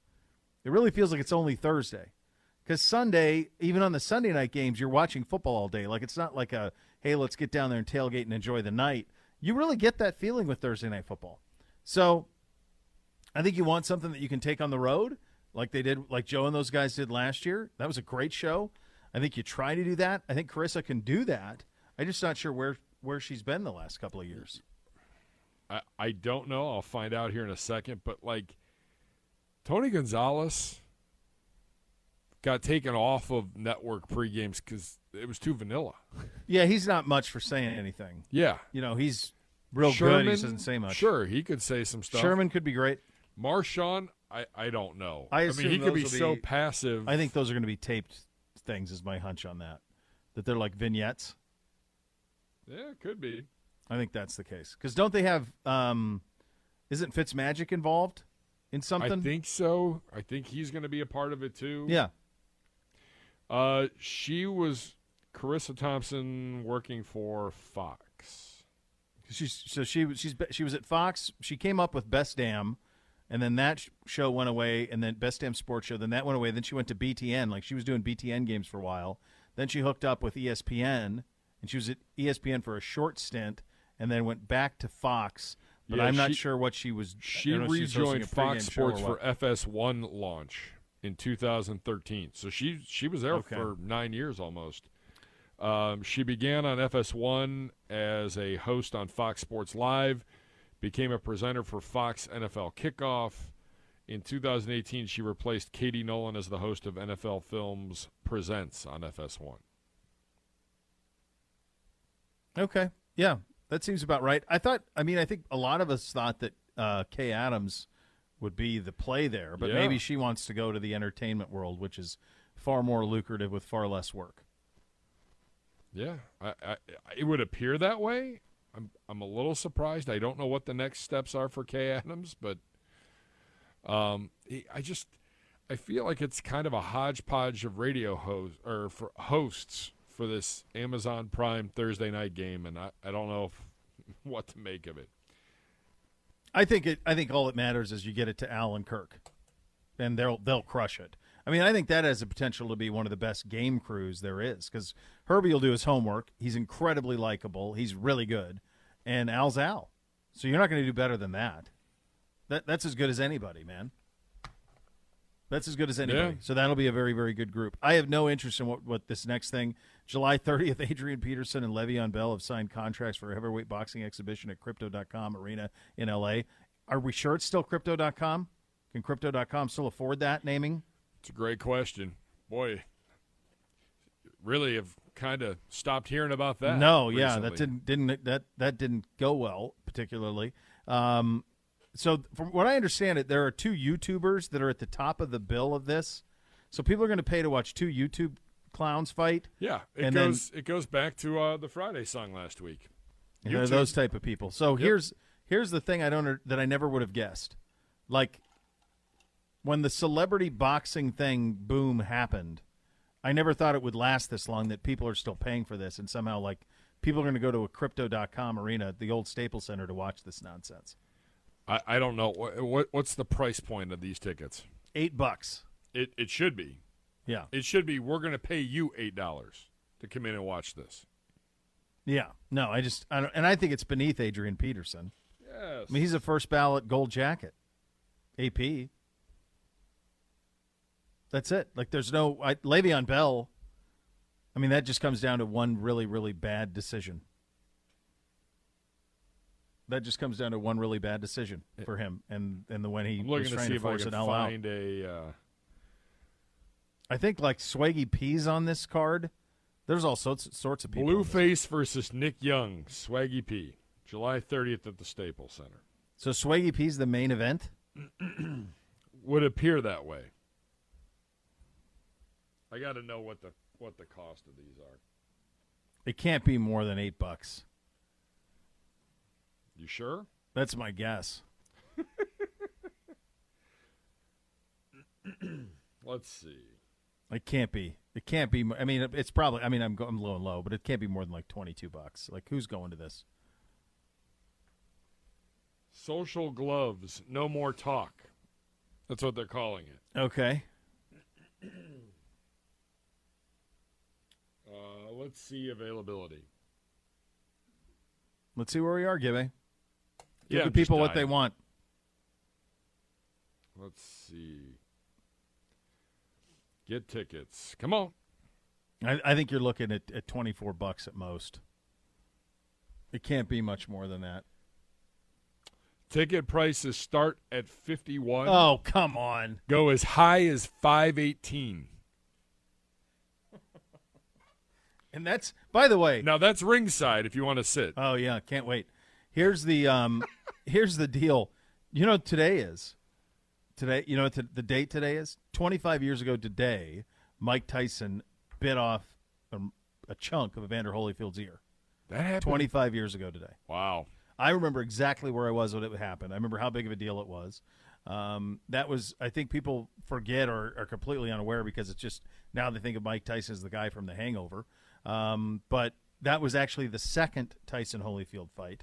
It really feels like it's only Thursday. Because Sunday, even on the Sunday night games, you're watching football all day. Like it's not like a, hey, let's get down there and tailgate and enjoy the night. You really get that feeling with Thursday night football. So I think you want something that you can take on the road, like they did, like Joe and those guys did last year. That was a great show. I think you try to do that. I think Charissa can do that. I'm just not sure where where she's been the last couple of years. I, I don't know. I'll find out here in a second. But like Tony Gonzalez got taken off of network pregames because it was too vanilla. Yeah, he's not much for saying anything. Yeah, you know he's real Sherman, good. He doesn't say much. Sure, he could say some stuff. Sherman could be great. Marshawn, I, I don't know. I, I mean, he could be so passive. I think those are going to be taped things. Is my hunch on that? That they're like vignettes. Yeah, it could be. I think that's the case. Because don't they have? um Isn't Fitzmagic involved in something? I think so. I think he's going to be a part of it too. Yeah. Uh, she was Charissa Thompson working for Fox. She's so she was she's she was at Fox. She came up with Best Damn, and then that show went away, and then Best Damn Sports Show. Then that went away. Then she went to BTN. Like she was doing BTN games for a while. Then she hooked up with ESPN, and she was at ESPN for a short stint, and then went back to Fox. But Yeah, I'm not she- sure what she was. She don't know if was hosting rejoined Fox pregame show or Sports for. FS1 launch in 2013. So she she was there Okay. for nine years almost. Um, she began on FS1 as a host on Fox Sports Live, became a presenter for Fox NFL Kickoff. In 2018, she replaced Katie Nolan as the host of NFL Films Presents on FS1. Okay. Yeah, that seems about right. I thought. I mean, I think a lot of us thought that uh, Kay Adams would be the play there, but Yeah. maybe she wants to go to the entertainment world, which is far more lucrative with far less work. Yeah, I, I, it would appear that way. I'm I'm a little surprised. I don't know what the next steps are for Kay Adams, but um, he- I just I feel like it's kind of a hodgepodge of radio host or for hosts for this Amazon Prime Thursday night game, and I, I don't know if, (laughs) what to make of it. I think it. I think all that matters is you get it to Al and Kirk, and they'll they'll crush it. I mean, I think that has the potential to be one of the best game crews there is because Herbie will do his homework. He's incredibly likable. He's really good, and Al's Al. So you're not going to do better than that. That that's as good as anybody, man. That's as good as anybody. Yeah. So that'll be a very, very good group. I have no interest in what, what this next thing. July 30th, (laughs) Adrian Peterson and Le'Veon Bell have signed contracts for a heavyweight boxing exhibition at Crypto.com Arena in LA. Are we sure it's still Crypto.com? Can Crypto.com still afford that naming? It's a great question, boy. Really have kind of stopped hearing about that. no, yeah, that didn't didn't that that didn't go well particularly. Um, so from what I understand, it there are two YouTubers that are at the top of the bill of this. So people are going to pay to watch two YouTube clowns fight. Yeah, it and then- goes it goes back to uh, the Friday song last week. And they're those type of people. So Yep. here's here's the thing I don't that I never would have guessed. Like when the celebrity boxing thing boom happened, I never thought it would last this long that people are still paying for this and somehow like people are going to go to a crypto.com arena at the old Staples Center to watch this nonsense. I, I don't know what, what what's the price point of these tickets. 8 bucks. It it should be. Yeah. It should be. We're going to pay you eight dollars to come in and watch this. Yeah. No, I just I don't, and I think it's beneath Adrian Peterson. Yes. I mean, he's a first ballot gold jacket. AP. That's it. Like, there's no I, Le'Veon Bell. I mean, that just comes down to one really, really bad decision. That just comes down to one really bad decision for him, and and the when he I'm was looking to trying see to if I force can all out. find a uh, I think like Swaggy P's on this card. There's all sorts sorts of people. Blueface versus Nick Young, Swaggy P, July 30th at the Staples Center. So Swaggy P's the main event. (clears throat) Would appear that way. I got to know what the what the cost of these are. It can't be more than eight bucks. You sure? That's my guess. (clears throat) Let's see. It can't be. It can't be. I mean, it's probably. I mean, I'm going low and low, but it can't be more than like twenty two bucks. Like, who's going to this? Social gloves, no more talk. That's what they're calling it. Okay. Uh, let's see availability. Let's see where we are, Gibby. Give Yeah, the people what they want. Let's see. Get tickets. Come on. I, I think you're looking at, at 24 bucks at most. It can't be much more than that. Ticket prices start at 51. Oh, come on. Go as high as 518. And that's, by the way. Now that's ringside if you want to sit. Oh yeah, can't wait. Here's the um, here's the deal. You know today is today. You know the, date today is? Twenty five years ago today, Mike Tyson bit off a, a chunk of Evander Holyfield's ear. That happened. Twenty five years ago today. Wow. I remember exactly where I was when it happened. I remember how big of a deal it was. Um, that was, I think people forget or are completely unaware because it's just now they think of Mike Tyson as the guy from The Hangover. Um, but that was actually the second Tyson Holyfield fight.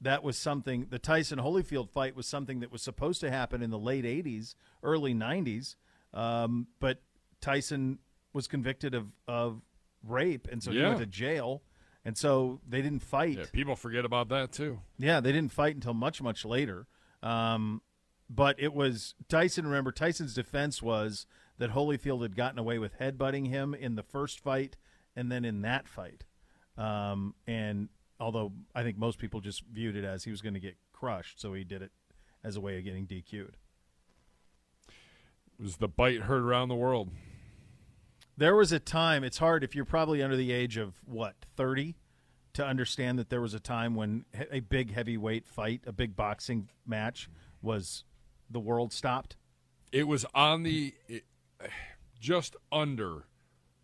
That was something, the Tyson Holyfield fight was something that was supposed to happen in the late 80s, early 90s. Um, but Tyson was convicted of, of rape, and so he went to jail. And so they didn't fight. Yeah, people forget about that too. Yeah, they didn't fight until much, much later. Um, but it was Tyson. Remember, Tyson's defense was that Holyfield had gotten away with headbutting him in the first fight and then in that fight. Um, and although I think most people just viewed it as he was going to get crushed, so he did it as a way of getting DQ'd. It was the bite heard around the world. There was a time, it's hard if you're probably under the age of what, 30 to understand that there was a time when a big heavyweight fight, a big boxing match was the world stopped. It was on the it, just under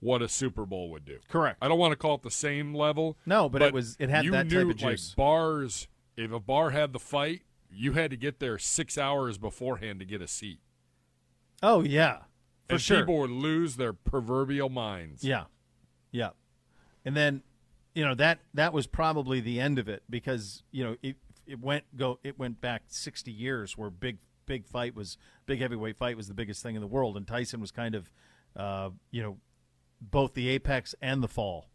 what a Super Bowl would do. Correct. I don't want to call it the same level. No, but it was- it had you that type knew, of juice. Like bars, if a bar had the fight, you had to get there six hours beforehand to get a seat. Oh yeah, for and sure. people would lose their proverbial minds. Yeah, yeah, and then you know that that was probably the end of it because you know it it went go it went back sixty years where big big fight was big heavyweight fight was the biggest thing in the world and Tyson was kind of uh, you know both the apex and the fall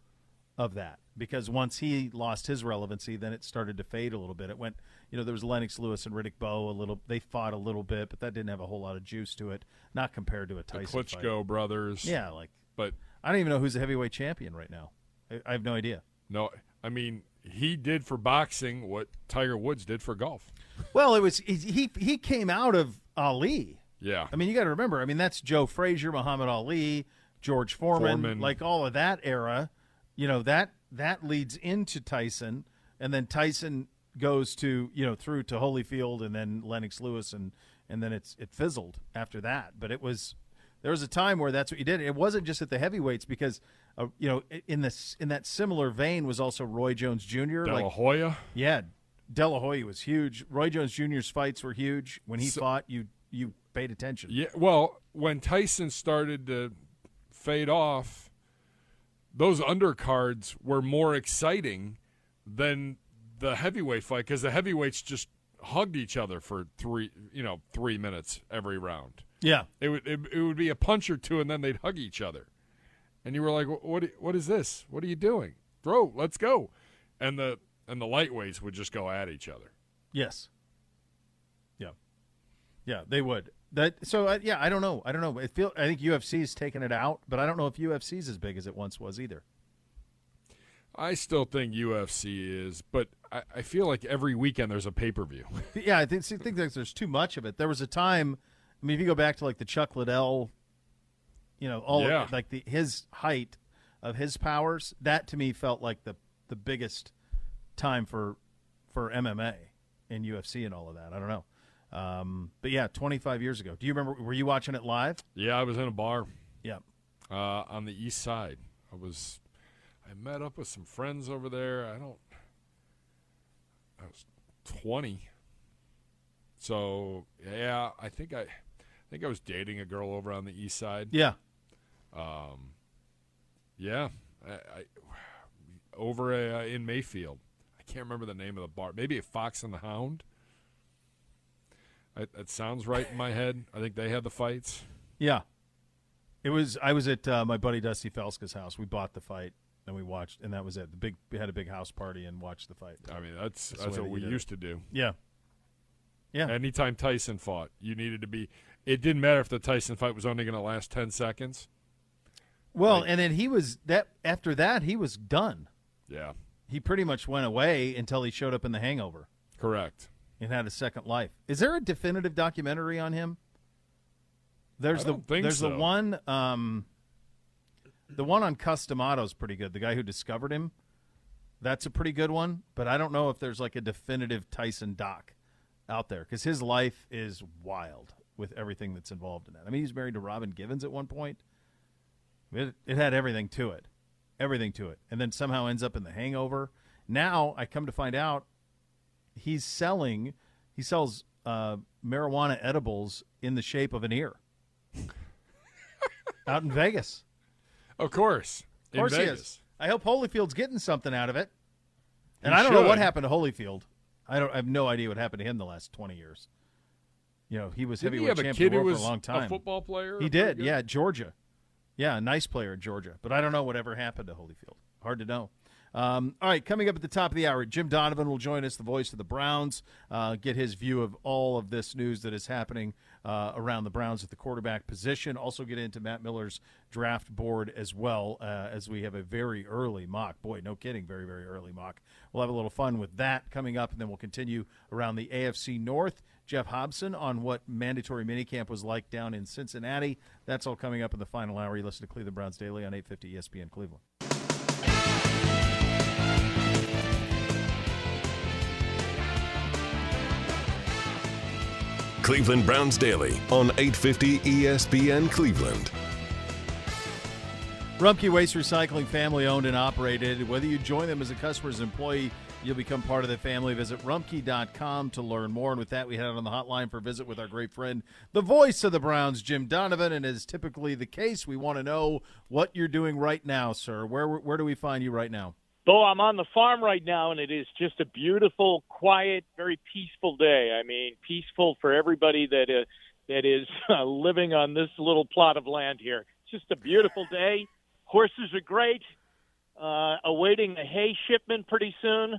of that because once he lost his relevancy then it started to fade a little bit it went you know there was Lennox Lewis and Riddick Bowe a little they fought a little bit but that didn't have a whole lot of juice to it not compared to a The Tyson fight. Klitschko brothers. Yeah, like but I don't even know who's the heavyweight champion right now. I, I have no idea. no, I mean he did for boxing what Tiger Woods did for golf. Well, it was he he, he came out of Ali. Yeah. I mean, you got to remember. I mean, that's Joe Frazier, Muhammad Ali, George Foreman, Foreman. like all of that era. You know that that leads into Tyson, and then Tyson goes to you know through to Holyfield, and then Lennox Lewis, and and then it's it fizzled after that. But it was there was a time where that's what you did. It wasn't just at the heavyweights because uh, you know in this in that similar vein was also Roy Jones Jr. De La like Hoya. yeah, De La Hoya was huge. Roy Jones Jr.'s fights were huge. When he So- fought, you you paid attention. Yeah, well, when Tyson started to fade off, those undercards were more exciting than the heavyweight fight because the heavyweights just hugged each other for three, you know, three minutes every round. Yeah. It would it, it would be a punch or two, and then they'd hug each other, and you were like, "What? What is this? What are you doing? Throw, let's go!" And the and the lightweights would just go at each other. Yes. Yeah. Yeah, they would. That so uh, yeah, I don't know. I don't know. I feel I think UFC's taken it out, but I don't know if UFC's as big as it once was either. I still think UFC is, but I, I feel like every weekend there's a pay per view. (laughs) yeah, I think I think that there's too much of it. There was a time. I mean, if you go back to like the Chuck Liddell You know, all Yeah. of, like the his height of his powers. That to me felt like the the biggest time for for MMA and UFC and all of that. I don't know. Um, but yeah, 25 years ago. Do you remember? Were you watching it live? Yeah, I was in a bar. Yeah. Uh, on the east side. I was. I met up with some friends over there. I don't. I was twenty. So yeah, I think I, I think I was dating a girl over on the east side. Yeah. Um. Yeah, I, I over uh, in Mayfield. I can't remember the name of the bar. Maybe a Fox and the Hound. I, that sounds right in my head. I think they had the fights. Yeah. It was. I was at uh, my buddy Dusty Felska's house. We bought the fight and we watched, and that was it. The big we had a big house party and watched the fight. I mean, that's the that's what that we used it. to do. Yeah. Yeah. Anytime Tyson fought, you needed to be. It didn't matter if the Tyson fight was only going to last ten seconds. Well, and then he was that after that he was done. Yeah. He pretty much went away until he showed up in The Hangover. Correct. And had a second life. Is there a definitive documentary on him? There's the there's the one um the one on Cus D'Amato's pretty good. The guy who discovered him. That's a pretty good one, but I don't know if there's like a definitive Tyson doc out there cuz his life is wild with everything that's involved in that. I mean, he's married to Robin Givens at one point. It, it had everything to it, everything to it, and then somehow ends up in the Hangover. Now I come to find out he's selling, he sells uh, marijuana edibles in the shape of an ear (laughs) out in Vegas. Of course, Of course in he Vegas. is. I hope Holyfield's getting something out of it. And He I don't know what happened to Holyfield. I don't. I have no idea what happened to him the last twenty years. You know, he was Didn't he heavyweight a champion of the world for a long a time. football player He did. Yeah, Georgia. Yeah, a nice player at Georgia. But I don't know whatever happened to Holyfield. Hard to know. Um, all right, coming up at the top of the hour, Jim Donovan will join us, the voice of the Browns, uh, get his view of all of this news that is happening uh, around the Browns at the quarterback position. Also, get into Matt Miller's draft board as well, uh, as we have a very early mock. Boy, no kidding, very, very early mock. We'll have a little fun with that coming up, and then we'll continue around the AFC North. Geoff Hobson on what mandatory minicamp was like down in Cincinnati. That's all coming up in the final hour. You listen to Cleveland Browns Daily on 850 ESPN Cleveland. Cleveland Browns Daily on 850 ESPN Cleveland. Rumpke Waste Recycling, family owned and operated. Whether you join them as a customer's employee, you'll become part of the family. Visit rumpke.com to learn more. And with that, we head out on the hotline for a visit with our great friend, the voice of the Browns, Jim Donovan. And as typically the case, we want to know what you're doing right now, sir. Where where do we find you right now? Though I'm on the farm right now, and it is just a beautiful, quiet, very peaceful day. I mean, peaceful for everybody that uh, that is (laughs) uh, living on this little plot of land here. It's just a beautiful day. Horses are great. Uh, awaiting a hay shipment pretty soon,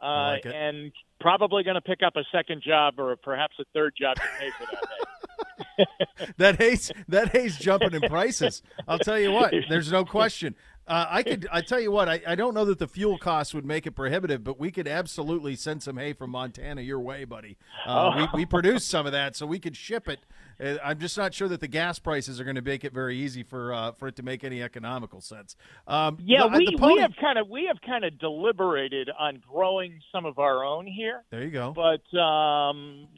uh, like and probably going to pick up a second job or perhaps a third job to pay for that hay. (laughs) that hay's that hay's jumping in prices. I'll tell you what. There's no question. Uh, I could. I tell you what. I, I don't know that the fuel costs would make it prohibitive, but we could absolutely send some hay from Montana your way, buddy. Uh, Oh. we we produce some of that, so we could ship it. Uh, I'm just not sure that the gas prices are going to make it very easy for uh, for it to make any economical sense. Um, Yeah, the- we, the pony- we have kind of we have kind of deliberated on growing some of our own here. There you go. But um,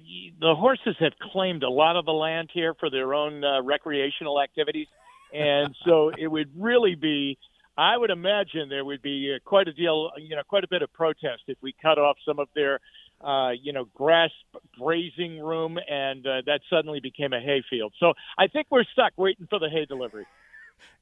the horses have claimed a lot of the land here for their own uh, recreational activities, and so it would really be. I would imagine there would be uh, quite a deal, you know, quite a bit of protest if we cut off some of their, uh, you know, grass grazing room, and uh, that suddenly became a hayfield. So I think we're stuck waiting for the hay delivery.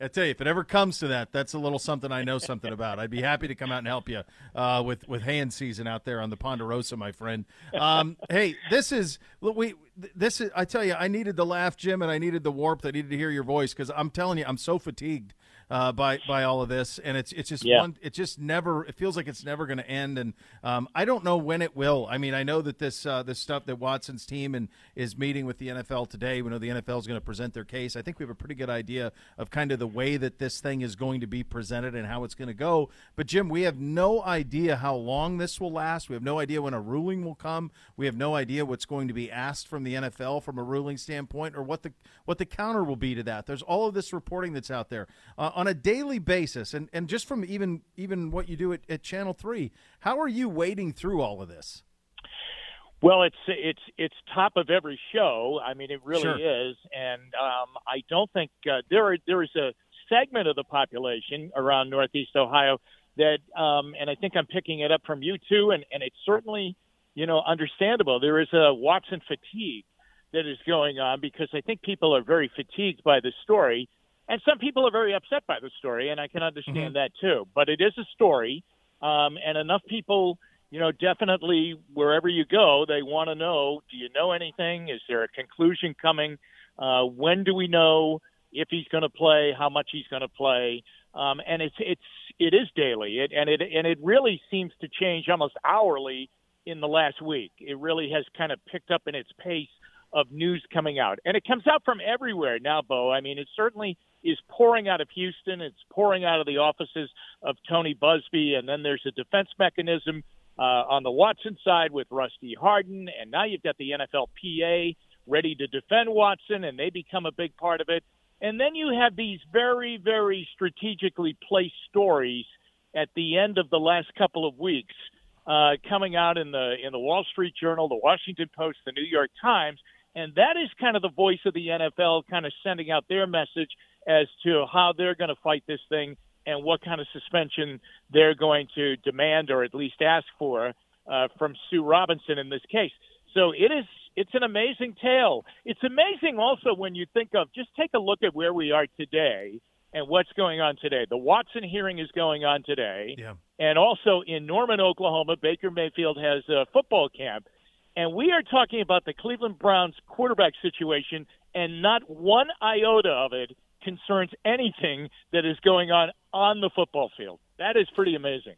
I tell you, if it ever comes to that, that's a little something I know something about. I'd be happy to come out and help you uh, with with hand season out there on the Ponderosa, my friend. Um, hey, this is we this is. I tell you, I needed the laugh, Jim, and I needed the warmth. I needed to hear your voice because I'm telling you, I'm so fatigued uh, by by all of this, and it's it's just Yeah. one. It just never. It feels like it's never going to end, and um, I don't know when it will. I mean, I know that this uh, this stuff that Watson's team and is meeting with the NFL today. We know the NFL is going to present their case. I think we have a pretty good idea of kind of the way that this thing is going to be presented and how it's going to go. But Jim, we have no idea how long this will last. We have no idea when a ruling will come. We have no idea what's going to be asked from the NFL from a ruling standpoint, or what the what the counter will be to that. There's all of this reporting that's out there uh, on a daily basis, and, and just from even even what you do at, at Channel Three. How are you wading through all of this? Well, it's it's it's top of every show. I mean, it really Sure. is, and um, I don't think uh, there are, there is a segment of the population around Northeast Ohio that, um, and I think I'm picking it up from you too, and and it's certainly you know understandable. There is a Watson fatigue that is going on because I think people are very fatigued by the story, and some people are very upset by the story, and I can understand that too. But it is a story, um, and enough people you know, definitely wherever you go, they want to know: Do you know anything? Is there a conclusion coming? Uh, when do we know if he's going to play? How much he's going to play? Um, and it's it's it is daily, it, and it and it really seems to change almost hourly in the last week. It really has kind of picked up in its pace of news coming out, and it comes out from everywhere now, Beau. I mean, it certainly is pouring out of Houston. It's pouring out of the offices of Tony Buzbee, and then there's a defense mechanism uh, on the Watson side with Rusty Hardin, and now you've got the NFLPA ready to defend Watson, and they become a big part of it. And then you have these very, very strategically placed stories at the end of the last couple of weeks uh, coming out in the in the Wall Street Journal, the Washington Post, the New York Times, and that is kind of the voice of the NFL, kind of sending out their message as to how they're going to fight this thing and what kind of suspension they're going to demand or at least ask for uh, from Sue Robinson in this case. So it is it's an amazing tale. It's amazing also when you think of just take a look at where we are today and what's going on today. The Watson hearing is going on today. Yeah. And also in Norman, Oklahoma, Baker Mayfield has a football camp. And we are talking about the Cleveland Browns quarterback situation, and not one iota of it concerns anything that is going on on the football field. That is pretty amazing.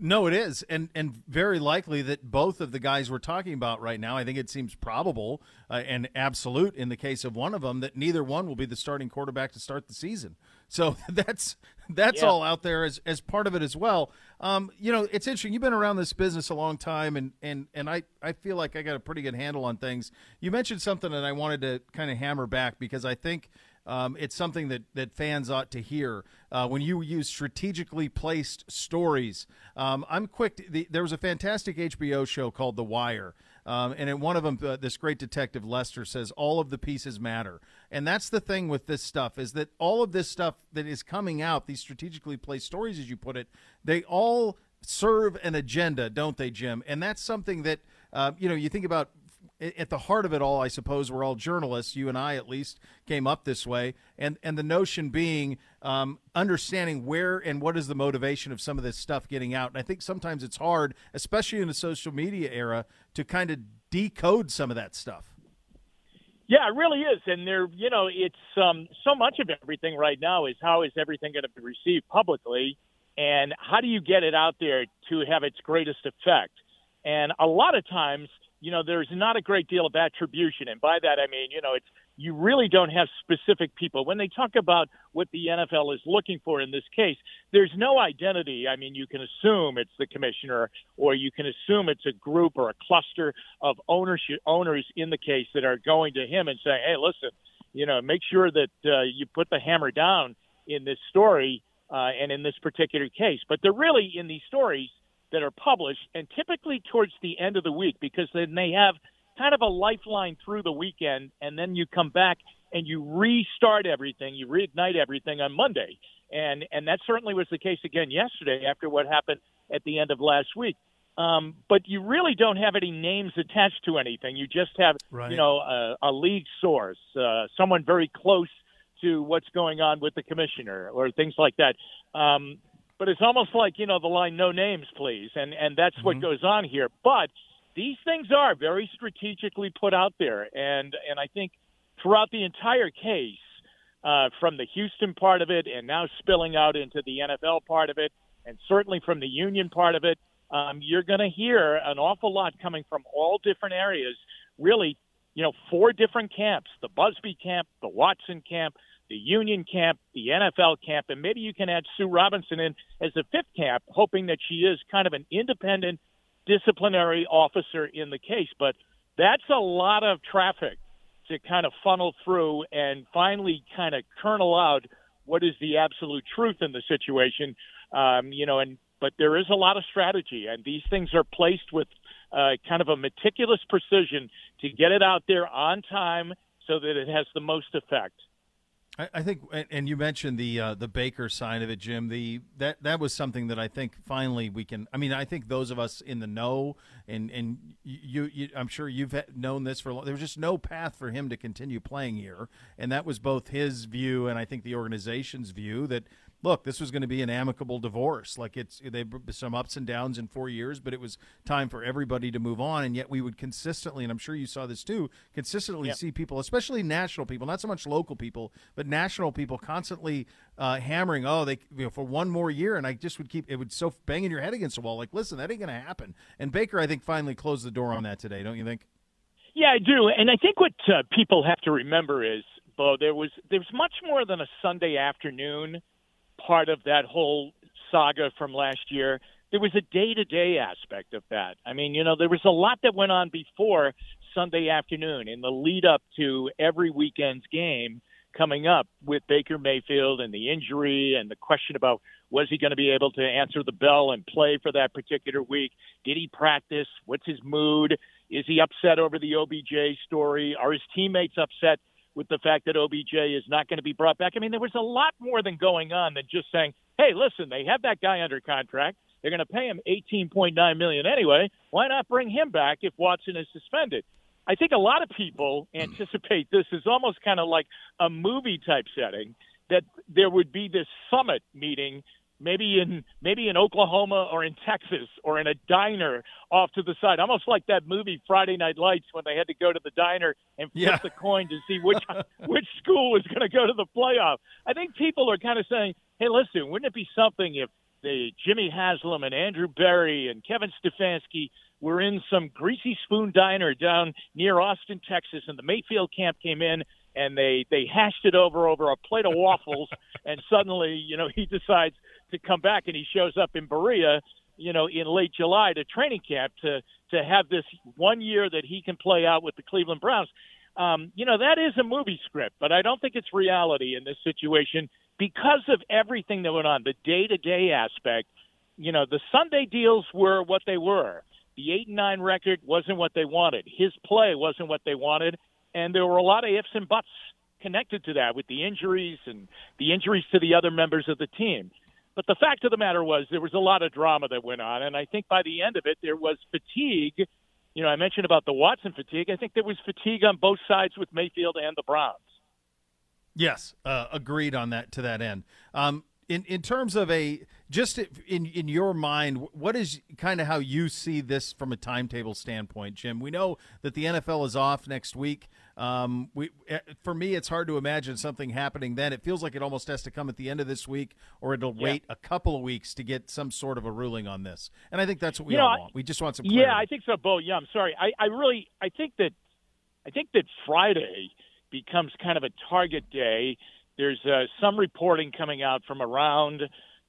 No, it is, and and very likely that both of the guys we're talking about right now. I think it seems probable uh, and absolute in the case of one of them that neither one will be the starting quarterback to start the season. So (laughs) that's that's Yeah. all out there as as part of it as well. Um, you know, it's interesting. You've been around this business a long time, and and and I I feel like I got a pretty good handle on things. You mentioned something that I wanted to kind of hammer back because I think. Um, it's something that, that fans ought to hear. Uh, when you use strategically placed stories, um, I'm quick. To, the, there was a fantastic HBO show called The Wire, um, and in one of them, uh, this great detective Lester says all of the pieces matter, and that's the thing with this stuff is that all of this stuff that is coming out, these strategically placed stories, as you put it, they all serve an agenda, don't they, Jim? And that's something that uh, you know you think about at the heart of it all, I suppose we're all journalists. You and I, at least, came up this way, and and the notion being um, understanding where and what is the motivation of some of this stuff getting out. And I think sometimes it's hard, especially in the social media era, to kind of decode some of that stuff. Yeah, it really is, and there, you know, it's um, so much of everything right now is how is everything going to be received publicly, and how do you get it out there to have its greatest effect? And a lot of times, you know, there's not a great deal of attribution, and by that I mean, you know, it's you really don't have specific people when they talk about what the NFL is looking for in this case. There's no identity. I mean, you can assume it's the commissioner, or you can assume it's a group or a cluster of ownership owners in the case that are going to him and saying, "Hey, listen, you know, make sure that uh, you put the hammer down in this story uh, and in this particular case." But they're really in these stories that are published, and typically towards the end of the week, because then they have kind of a lifeline through the weekend, and then you come back and you restart everything, you reignite everything on Monday, and and that certainly was the case again yesterday after what happened at the end of last week. Um, but you really don't have any names attached to anything. You just have, Right. you know, a, a league source, uh, someone very close to what's going on with the commissioner or things like that. Um, but it's almost like you know the line "No names, please," and and that's what goes on here. But these things are very strategically put out there, and and I think throughout the entire case, uh, from the Houston part of it, and now spilling out into the NFL part of it, and certainly from the union part of it. Um, you're going to hear an awful lot coming from all different areas. Really, you know, four different camps: the Buzbee camp, the Watson camp, the Union camp, the NFL camp, and maybe you can add Sue Robinson in as a fifth camp, hoping that she is kind of an independent disciplinary officer in the case. But that's a lot of traffic to kind of funnel through and finally kind of kernel out what is the absolute truth in the situation. Um, you know, and but there is a lot of strategy, and these things are placed with uh, kind of a meticulous precision to get it out there on time so that it has the most effect. I, think, and you mentioned the uh, the Baker side of it, Jim. The that that was something that I think finally we can. I mean, I think those of us in the know, and and you, you I'm sure you've known this for. A long There was just no path for him to continue playing here, and that was both his view and I think the organization's view that look, this was going to be an amicable divorce. Like it's they some ups and downs in four years, but it was time for everybody to move on. And yet we would consistently, and I'm sure you saw this too, consistently see people, especially national people, not so much local people, but national people, constantly uh, hammering, oh, they you know, for one more year, and I just would keep it would so banging your head against the wall, like, listen, that ain't going to happen. And Baker, I think, finally closed the door on that today, don't you think? Yeah, I do, and I think what uh, people have to remember is, Beau, there was there was much more than a Sunday afternoon part of that whole saga from last year. There was a day to day aspect of that. I mean, you know, there was a lot that went on before Sunday afternoon in the lead up to every weekend's game coming up with Baker Mayfield and the injury and the question about was he going to be able to answer the bell and play for that particular week? Did he practice? What's his mood? Is he upset over the OBJ story? Are his teammates upset with the fact that OBJ is not going to be brought back. I mean, there was a lot more than going on than just saying, "Hey, listen, they have that guy under contract. They're going to pay him 18.9 million anyway. Why not bring him back if Watson is suspended?" I think a lot of people hmm. anticipate this is almost kind of like a movie type setting that there would be this summit meeting maybe in maybe in Oklahoma or in Texas or in a diner off to the side, almost like that movie Friday Night Lights when they had to go to the diner and flip Yeah. the coin to see which (laughs) which school was going to go to the playoff. I think people are kind of saying, "Hey, listen, wouldn't it be something if the Jimmy Haslam and Andrew Berry and Kevin Stefanski were in some greasy spoon diner down near Austin, Texas, and the Mayfield camp came in and they they hashed it over over a plate of waffles, (laughs) and suddenly, you know, he decides to come back and he shows up in Berea, you know, in late July to training camp to to have this one year that he can play out with the Cleveland Browns. Um, you know, that is a movie script, but I don't think it's reality in this situation because of everything that went on, the day to day aspect. You know, the Sunday deals were what they were. The eight and nine record wasn't what they wanted. His play wasn't what they wanted, and there were a lot of ifs and buts connected to that with the injuries and the injuries to the other members of the team. But the fact of the matter was there was a lot of drama that went on, and I think by the end of it there was fatigue. You know, I mentioned about the Watson fatigue. I think there was fatigue on both sides with Mayfield and the Browns. Yes, uh, agreed on that to that end. Um, in in terms of a just in in your mind, what is kind of how you see this from a timetable standpoint, Jim? We know that the NFL is off next week. Um, we eh, for me, it's hard to imagine something happening then. It feels like it almost has to come at the end of this week, or it'll Yeah. wait a couple of weeks to get some sort of a ruling on this. And I think that's what we You all want. We just want some clarity. Yeah, I think so, Beau. Yeah, I'm sorry. I, I really I think that I think that Friday becomes kind of a target day. There's uh, some reporting coming out from around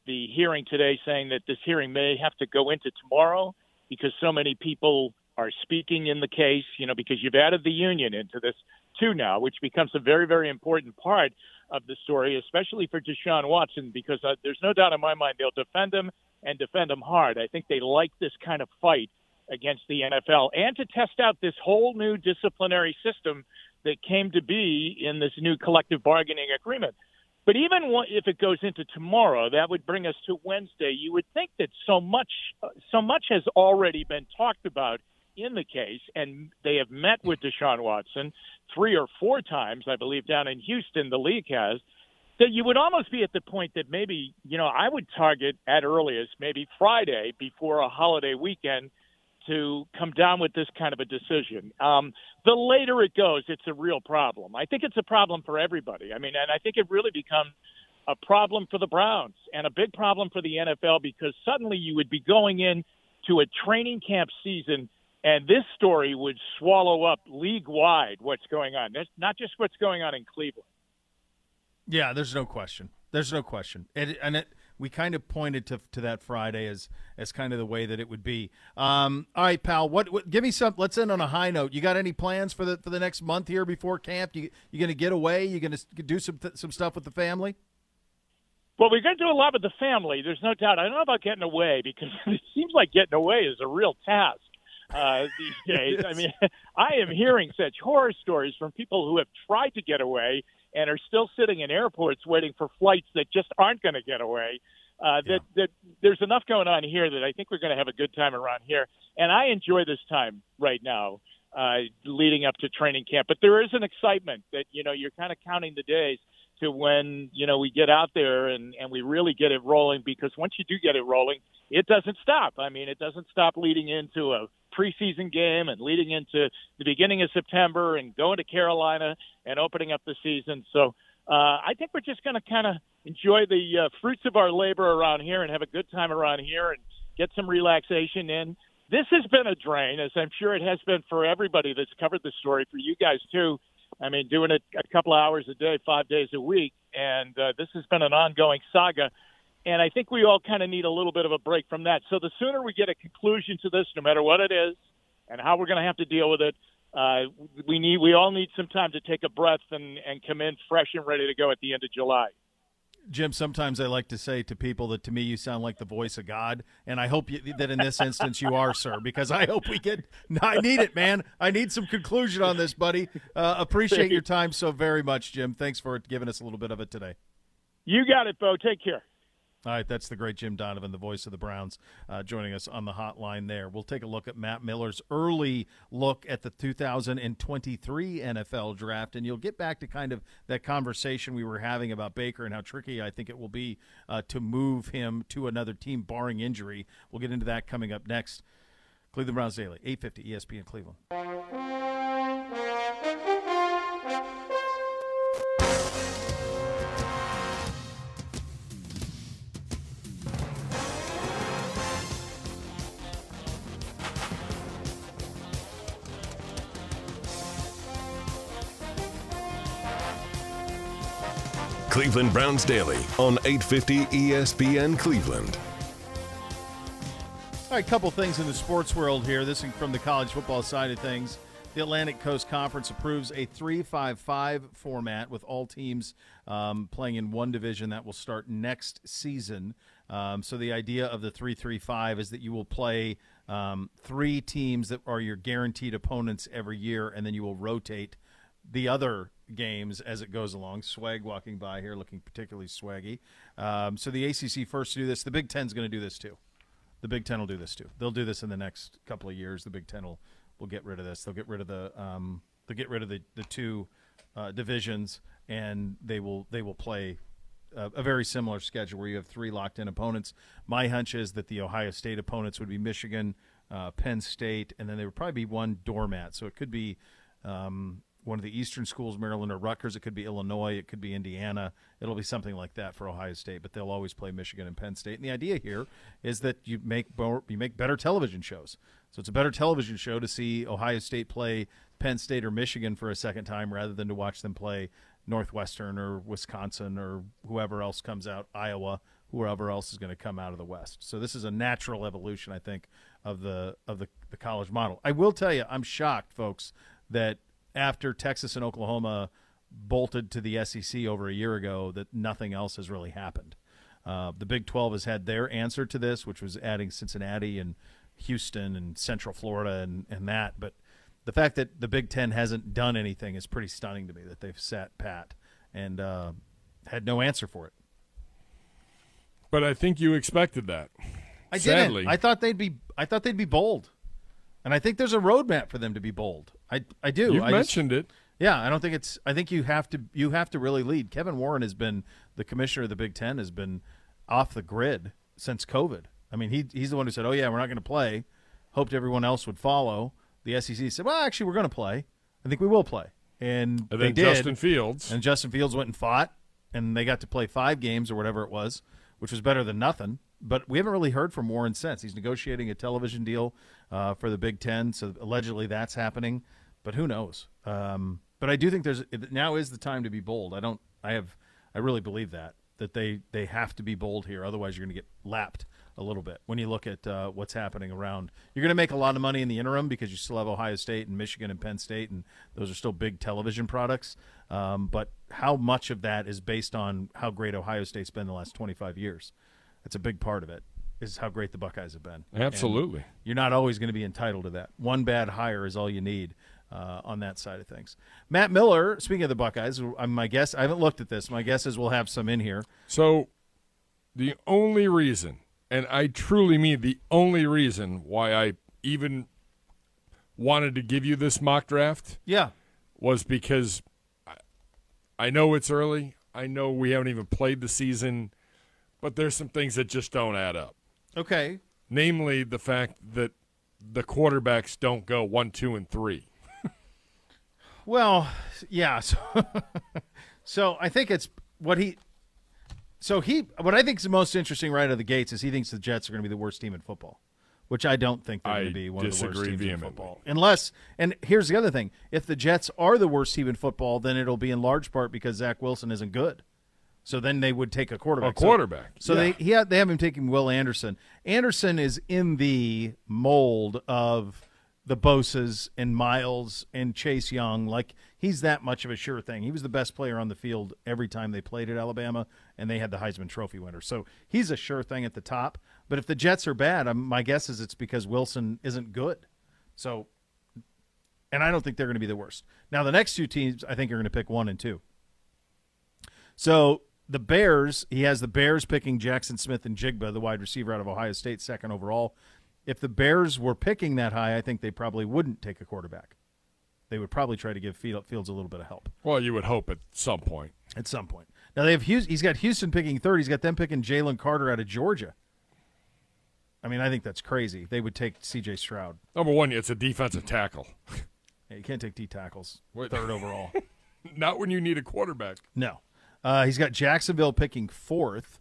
the hearing today saying that this hearing may have to go into tomorrow because so many people are speaking in the case, you know, because you've added the union into this too now, which becomes a very, very important part of the story, especially for Deshaun Watson, because uh, there's no doubt in my mind they'll defend him and defend him hard. I think they like this kind of fight against the NFL and to test out this whole new disciplinary system that came to be in this new collective bargaining agreement. But even if it goes into tomorrow, that would bring us to Wednesday. You would think that so much, uh, so much has already been talked about in the case, and they have met with Deshaun Watson three or four times, I believe, down in Houston. The league has that you would almost be at the point that maybe you know I would target at earliest maybe Friday before a holiday weekend to come down with this kind of a decision. Um, the later it goes, it's a real problem. I think it's a problem for everybody. I mean, and I think it really becomes a problem for the Browns and a big problem for the NFL because suddenly you would be going in to a training camp season and this story would swallow up league wide what's going on. That's not just what's going on in Cleveland. Yeah, there's no question. There's no question. It, and it, we kind of pointed to, to that Friday as as kind of the way that it would be. Um, all right, pal. What, what? Give me some. Let's end on a high note. You got any plans for the for the next month here before camp? You you going to get away? You going to do some some stuff with the family? Well, we're going to do a lot with the family. There's no doubt. I don't know about getting away because (laughs) it seems like getting away is a real task uh, these days. (laughs) I mean, (laughs) I am hearing such horror stories from people who have tried to get away and are still sitting in airports waiting for flights that just aren't going to get away. Uh, that, that there's enough going on here that I think we're going to have a good time around here, and I enjoy this time right now, uh, leading up to training camp. But there is an excitement that you know you're kind of counting the days to when you know we get out there and and we really get it rolling because once you do get it rolling it doesn't stop i mean it doesn't stop leading into a preseason game and leading into the beginning of september and going to carolina and opening up the season. So uh i think we're just going to kind of enjoy the uh, fruits of our labor around here and have a good time around here and get some relaxation in. This has been a drain as i'm sure it has been for everybody that's covered the story for you guys too. I mean, doing it a couple of hours a day, five days a week, and uh, this has been an ongoing saga. And I think we all kind of need a little bit of a break from that. So the sooner we get a conclusion to this, no matter what it is, and how we're going to have to deal with it, uh, we need we all need some time to take a breath and and come in fresh and ready to go at the end of July. Jim, sometimes I like to say to people that to me you sound like the voice of God, and I hope you, that in this instance you are, sir, because I hope we get. I need it, man. I need some conclusion on this, buddy. Uh, appreciate your time so very much, Jim. Thanks for giving us a little bit of it today. You got it, Beau. Take care. All right, that's the great Jim Donovan, the voice of the Browns, uh, joining us on the hotline there. We'll take a look at Matt Miller's early look at the 2023 NFL draft, and you'll get back to kind of that conversation we were having about Baker and how tricky I think it will be uh, to move him to another team, barring injury. We'll get into that coming up next. Cleveland Browns Daily, 850 ESPN Cleveland. Cleveland Browns Daily on 850 ESPN Cleveland. All right, a couple things in the sports world here. This is from the college football side of things. The Atlantic Coast Conference approves a 3-5-5 format with all teams um, playing in one division that will start next season. Um, so the idea of the 3-3-5 is that you will play um, three teams that are your guaranteed opponents every year, and then you will rotate the other games as it goes along. Swag walking by here, looking particularly swaggy. Um, so the ACC first to do this. The Big Ten's going to do this too. The Big Ten will do this too. They'll do this in the next couple of years. The Big Ten will will get rid of this. They'll get rid of the um, they'll get rid of the the two uh, divisions, and they will they will play a, a, very similar schedule where you have three locked in opponents. My hunch is that the Ohio State opponents would be Michigan, uh, Penn State, and then there would probably be one doormat. So it could be. Um, one of the Eastern schools, Maryland or Rutgers. It could be Illinois. It could be Indiana. It'll be something like that for Ohio State, but they'll always play Michigan and Penn State. And the idea here is that you make you make better television shows. So it's a better television show to see Ohio State play Penn State or Michigan for a second time rather than to watch them play Northwestern or Wisconsin or whoever else comes out, Iowa, whoever else is going to come out of the West. So this is a natural evolution, I think, of the of the, the college model. I will tell you, I'm shocked, folks, that after Texas and Oklahoma bolted to the SEC over a year ago that nothing else has really happened. Uh, the Big 12 has had their answer to this, which was adding Cincinnati and Houston and Central Florida and, and that. But the fact that the Big Ten hasn't done anything is pretty stunning to me that they've sat pat and uh, had no answer for it. But I think you expected that. I Sadly. didn't. I thought they'd be. I thought they'd be bold, and I think there's a roadmap for them to be bold. I I do. You've I mentioned just, it. Yeah, I don't think it's. I think you have to. You have to really lead. Kevin Warren has been the commissioner of the Big Ten. Has been off the grid since COVID. I mean, he he's the one who said, "Oh yeah, we're not going to play." hoped everyone else would follow. The SEC said, "Well, actually, we're going to play. I think we will play." And, And they then did. Justin Fields. and Justin Fields went and fought, and they got to play five games or whatever it was, which was better than nothing. But we haven't really heard from Warren since. He's negotiating a television deal uh, for the Big Ten, so allegedly that's happening. But who knows? Um, but I do think there's now is the time to be bold. I don't. I have. I really believe that that they they have to be bold here. Otherwise, you're going to get lapped a little bit when you look at uh, what's happening around. You're going to make a lot of money in the interim because you still have Ohio State and Michigan and Penn State, and those are still big television products. Um, but how much of that is based on how great Ohio State's been the last 25 years? That's a big part of it. Is how great the Buckeyes have been. And Absolutely. you're not always going to be entitled to that. One bad hire is all you need uh, on that side of things. Matt Miller, speaking of the Buckeyes, I'm my guess. I haven't looked at this. My guess is we'll have some in here. So, the only reason, and I truly mean the only reason why I even wanted to give you this mock draft, Yeah. was because I, I know it's early. I know we haven't even played the season, but there's some things that just don't add up. Okay. Namely, the fact that the quarterbacks don't go one, two, and three. Well, yeah. (laughs) So, so I think it's what he. So he, what I think is the most interesting right out of the gates is he thinks the Jets are going to be the worst team in football, which I don't think they're I going to be one of the worst teams in football. Unless, and here's the other thing: if the Jets are the worst team in football, then it'll be in large part because Zach Wilson isn't good. So then they would take a quarterback. A quarterback, So, yeah. they he they have him taking Will Anderson. Anderson is in the mold of the Bosas and Myles and Chase Young. Like he's that much of a sure thing. He was the best player on the field every time they played at Alabama, and they had the Heisman Trophy winner. So he's a sure thing at the top. But if the Jets are bad, i my guess is it's because Wilson isn't good. So, and I don't think they're going to be the worst. Now the next two teams, I think, are going to pick one and two. So the Bears, he has the Bears picking Jaxon Smith-Njigba, the wide receiver out of Ohio State, second overall. If the Bears were picking that high, I think they probably wouldn't take a quarterback. They would probably try to give Fields a little bit of help Well, you would hope at some point. at some point. Now they have Hous- he's got Houston picking third. He's got them picking Jalen Carter out of Georgia. I mean, I think that's crazy. They would take C.J. Stroud. Number one, it's a defensive tackle. Hey, you can't take D tackles Wait. third overall. (laughs) Not when you need a quarterback. no, uh, he's got Jacksonville picking fourth.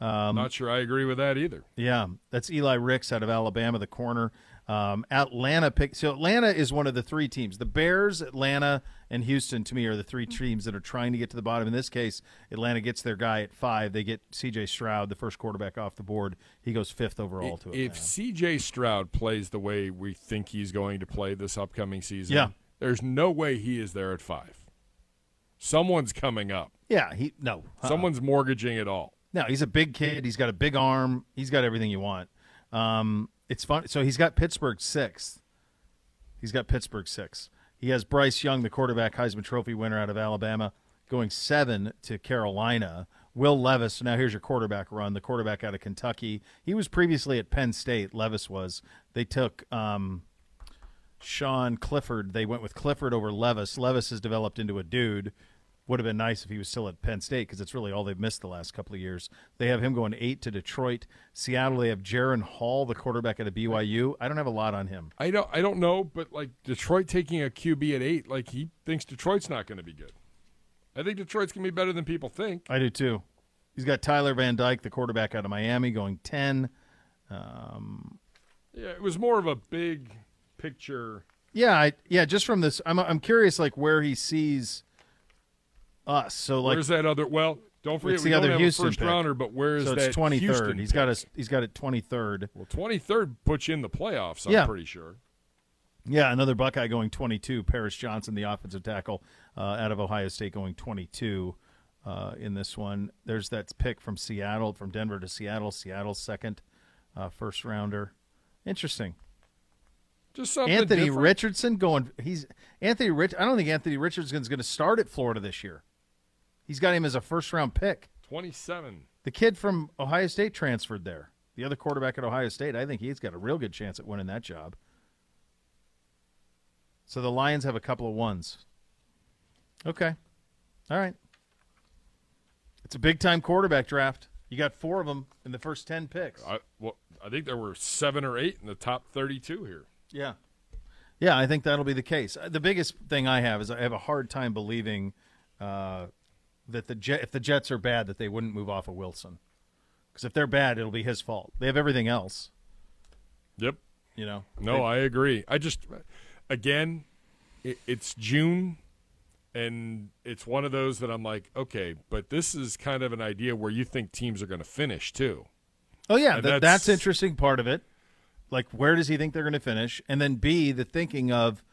Um, Not sure I agree with that either. Yeah, that's Eli Ricks out of Alabama, the corner. Um, Atlanta pick. So Atlanta is one of the three teams. The Bears, Atlanta, and Houston to me are the three teams that are trying to get to the bottom. In this case, Atlanta gets their guy at five. They get C.J. Stroud, the first quarterback off the board. He goes fifth overall to it. If C.J. Stroud plays the way we think he's going to play this upcoming season, Yeah. there's no way he is there at five. Someone's coming up. Yeah, he no. uh-uh. Someone's mortgaging it all. No, he's a big kid. He's got a big arm. He's got everything you want. Um, it's fun. So he's got Pittsburgh sixth. He's got Pittsburgh sixth. He has Bryce Young, the quarterback Heisman Trophy winner out of Alabama, going seven to Carolina. Will Levis. Now here's your quarterback run. The quarterback out of Kentucky. He was previously at Penn State. Levis was. They took um, Sean Clifford. They went with Clifford over Levis. Levis has developed into a dude. Would have been nice if he was still at Penn State because it's really all they've missed the last couple of years. They have him going eight to Detroit. Seattle, they have Jaren Hall, the quarterback of BYU. I don't have a lot on him. I don't I don't know, but like Detroit taking a QB at eight, like he thinks Detroit's not going to be good. I think Detroit's going to be better than people think. I do too. He's got Tyler Van Dyke, the quarterback out of Miami, going 10. Um, Yeah, it was more of a big picture. yeah, I, yeah. Just from this, I'm I'm curious, like where he sees us. So like, Where's that other? Well, don't forget it's we the don't other have Houston a first pick. rounder, but where is so that 23rd. Houston He's got a he's got it 23rd. Well, twenty third puts you in the playoffs. I'm Yeah. pretty sure. Yeah, another Buckeye going 22. Paris Johnson, the offensive tackle uh, out of Ohio State, going 22 uh, in this one. There's that pick from Seattle, from Denver to Seattle. Seattle's second uh, first rounder. Interesting. Just something Anthony different. Richardson going. He's Anthony Rich. I don't think Anthony Richardson's going to start at Florida this year. He's got him as a first round pick. Twenty seven. The kid from Ohio State transferred there. The other quarterback at Ohio State. I think he's got a real good chance at winning that job. So the Lions have a couple of ones. Okay. All right. It's a big time quarterback draft. You got four of them in the first ten picks. I, well, I think there were seven or eight in the top 32 here. Yeah. Yeah, I think that'll be the case. Uh, The biggest thing I have is I have a hard time believing uh, that the Jet, if the Jets are bad, that they wouldn't move off of Wilson. Because if they're bad, it'll be his fault. They have everything else. Yep. You know. No, They- I agree. I just, again, it, it's June, and it's one of those that I'm like, okay, but this is kind of an idea where you think teams are going to finish too. Oh yeah, that, that's- that's interesting part of it. Like, where does he think they're going to finish? And then B, the thinking of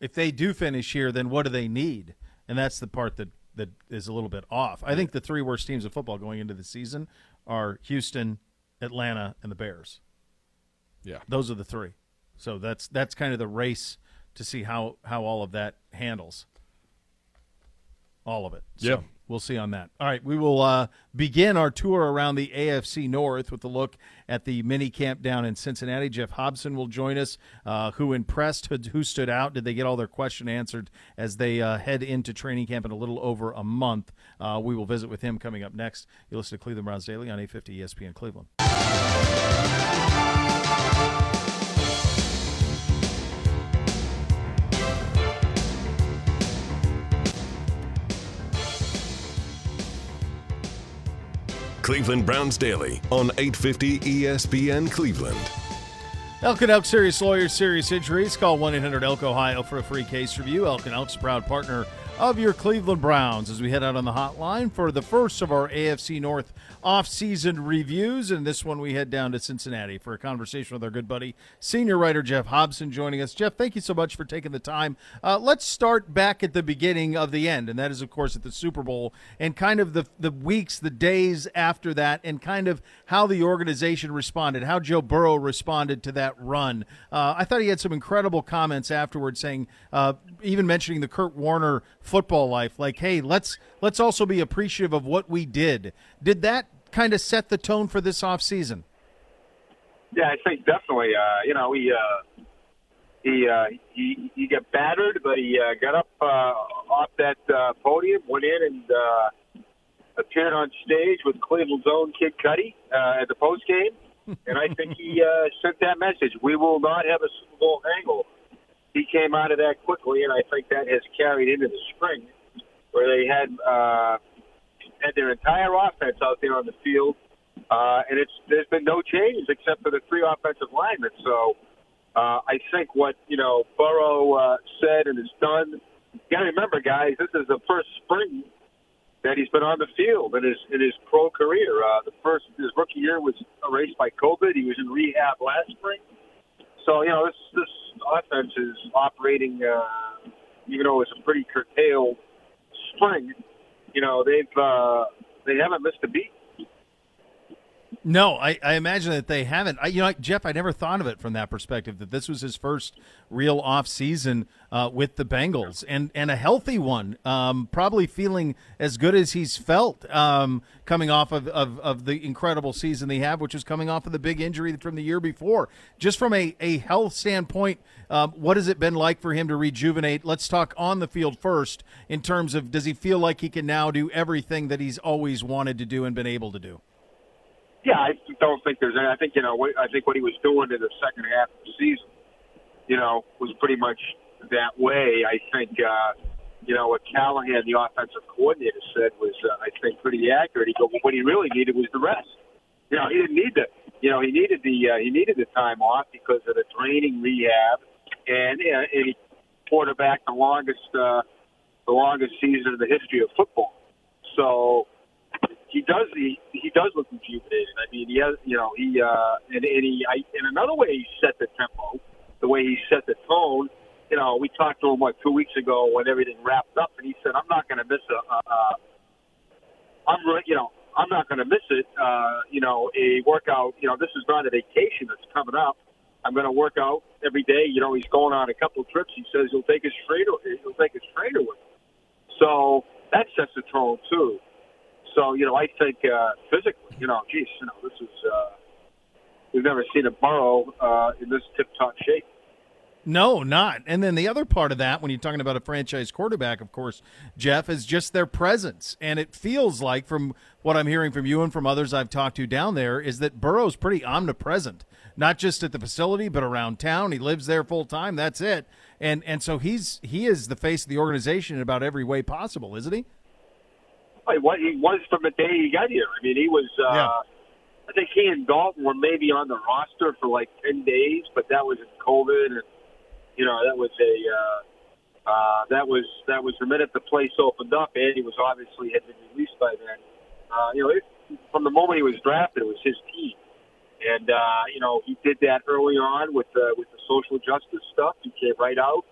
if they do finish here, then what do they need? And that's the part that that is a little bit off. I think the three worst teams of football going into the season are Houston, Atlanta, and the Bears. Yeah. Those are the three. So that's that's kind of the race to see how how all of that handles. All of it. So Yeah. We'll see on that. All right, we will uh, begin our tour around the AFC North with a look at the mini camp down in Cincinnati. Geoff Hobson will join us. Uh, who impressed? Who, stood out? Did they get all their question answered as they uh, head into training camp in a little over a month? Uh, we will visit with him coming up next. You listen to Cleveland Browns Daily on 850 ESPN Cleveland. Cleveland Browns Daily on 850 ESPN Cleveland. Elk and Elk Serious Lawyers, Serious Injuries. Call 1 800 Elk Ohio for a free case review. Elk and Elk's proud partner of your Cleveland Browns as we head out on the hotline for the first of our AFC North off-season reviews. And this one we head down to Cincinnati for a conversation with our good buddy, senior writer Geoff Hobson, joining us. Geoff, thank you so much for taking the time. Uh, let's start back at the beginning of the end, and that is, of course, at the Super Bowl and kind of the the weeks, the days after that, and kind of how the organization responded, how Joe Burrow responded to that run. Uh, I thought he had some incredible comments afterwards, saying, uh, even mentioning the Kurt Warner football life, like, "Hey, let's let's also be appreciative of what we did." Did that kind of set the tone for this offseason? Yeah, I think definitely. Uh, you know, he uh, he uh, he he got battered, but he uh, got up uh, off that uh, podium, went in and uh, appeared on stage with Cleveland's own Kid Cudi uh, at the post game, (laughs) and I think he uh, sent that message: we will not have a Super Bowl hangover. He came out of that quickly, and I think that has carried into the spring, where they had uh, had their entire offense out there on the field uh, and it's there's been no changes except for the three offensive linemen. So uh, I think what you know Burrow uh, said and has done. You got to remember, guys, this is the first spring that he's been on the field in his in his pro career. Uh, the first his rookie year was erased by COVID. He was in rehab last spring. So you know this this offense is operating, uh, even though it's a pretty curtailed spring. You know they've uh, they haven't missed a beat. No, I, I imagine that they haven't. I, you know, Geoff, I never thought of it from that perspective. That this was his first real off season uh, with the Bengals, and and a healthy one. Um, probably feeling as good as he's felt um, coming off of, of, of the incredible season they have, which is coming off of the big injury from the year before. Just from a, a health standpoint, um, what has it been like for him to rejuvenate? Let's talk on the field first. In terms of, does he feel like he can now do everything that he's always wanted to do and been able to do? Yeah, I don't think there's any. I think you know. what- I think what he was doing in the second half of the season, you know, was pretty much that way. I think, uh, you know, what Callahan, the offensive coordinator, said was, uh, I think, pretty accurate. He go, well, what he really needed was the rest. You know, he didn't need the, you know, he needed the uh, he needed the time off because of the draining rehab, and uh, and he quarterbacked the longest uh, the longest season in the history of football. So he does he he does look rejuvenated. I mean, he has you know he uh, and, and he I, in another way he set the tempo, the way he set the tone. You know, we talked to him what two weeks ago when everything wrapped up, and he said, "I'm not going to miss a, a, a I'm you know I'm not going to miss it. Uh, you know, a workout. You know, this is not a vacation that's coming up. I'm going to work out every day. You know, he's going on a couple of trips. He says he'll take his trainer. He'll take his trainer with him. So that sets the tone too. So you know, I think uh, physically, you know, geez, you know, this is uh, we've never seen a Burrow uh, in this tip-top shape. No, not. And then the other part of that, when you're talking about a franchise quarterback, of course, Geoff, is just their presence. And it feels like, from what I'm hearing from you and from others I've talked to down there, is that Burrow's pretty omnipresent, not just at the facility, but around town. He lives there full time. That's it. And and so he's he is the face of the organization in about every way possible, isn't he? Like what he was from the day he got here. I mean, he was. Uh, Yeah. I think he and Dalton were maybe on the roster for like ten days, but that was in COVID, and you know that was a uh, uh, that was that was the minute the place opened up. Andy was obviously had been released by then. Uh, you know, it, from the moment he was drafted, it was his team, and uh, you know he did that early on with the with the social justice stuff. He came right out,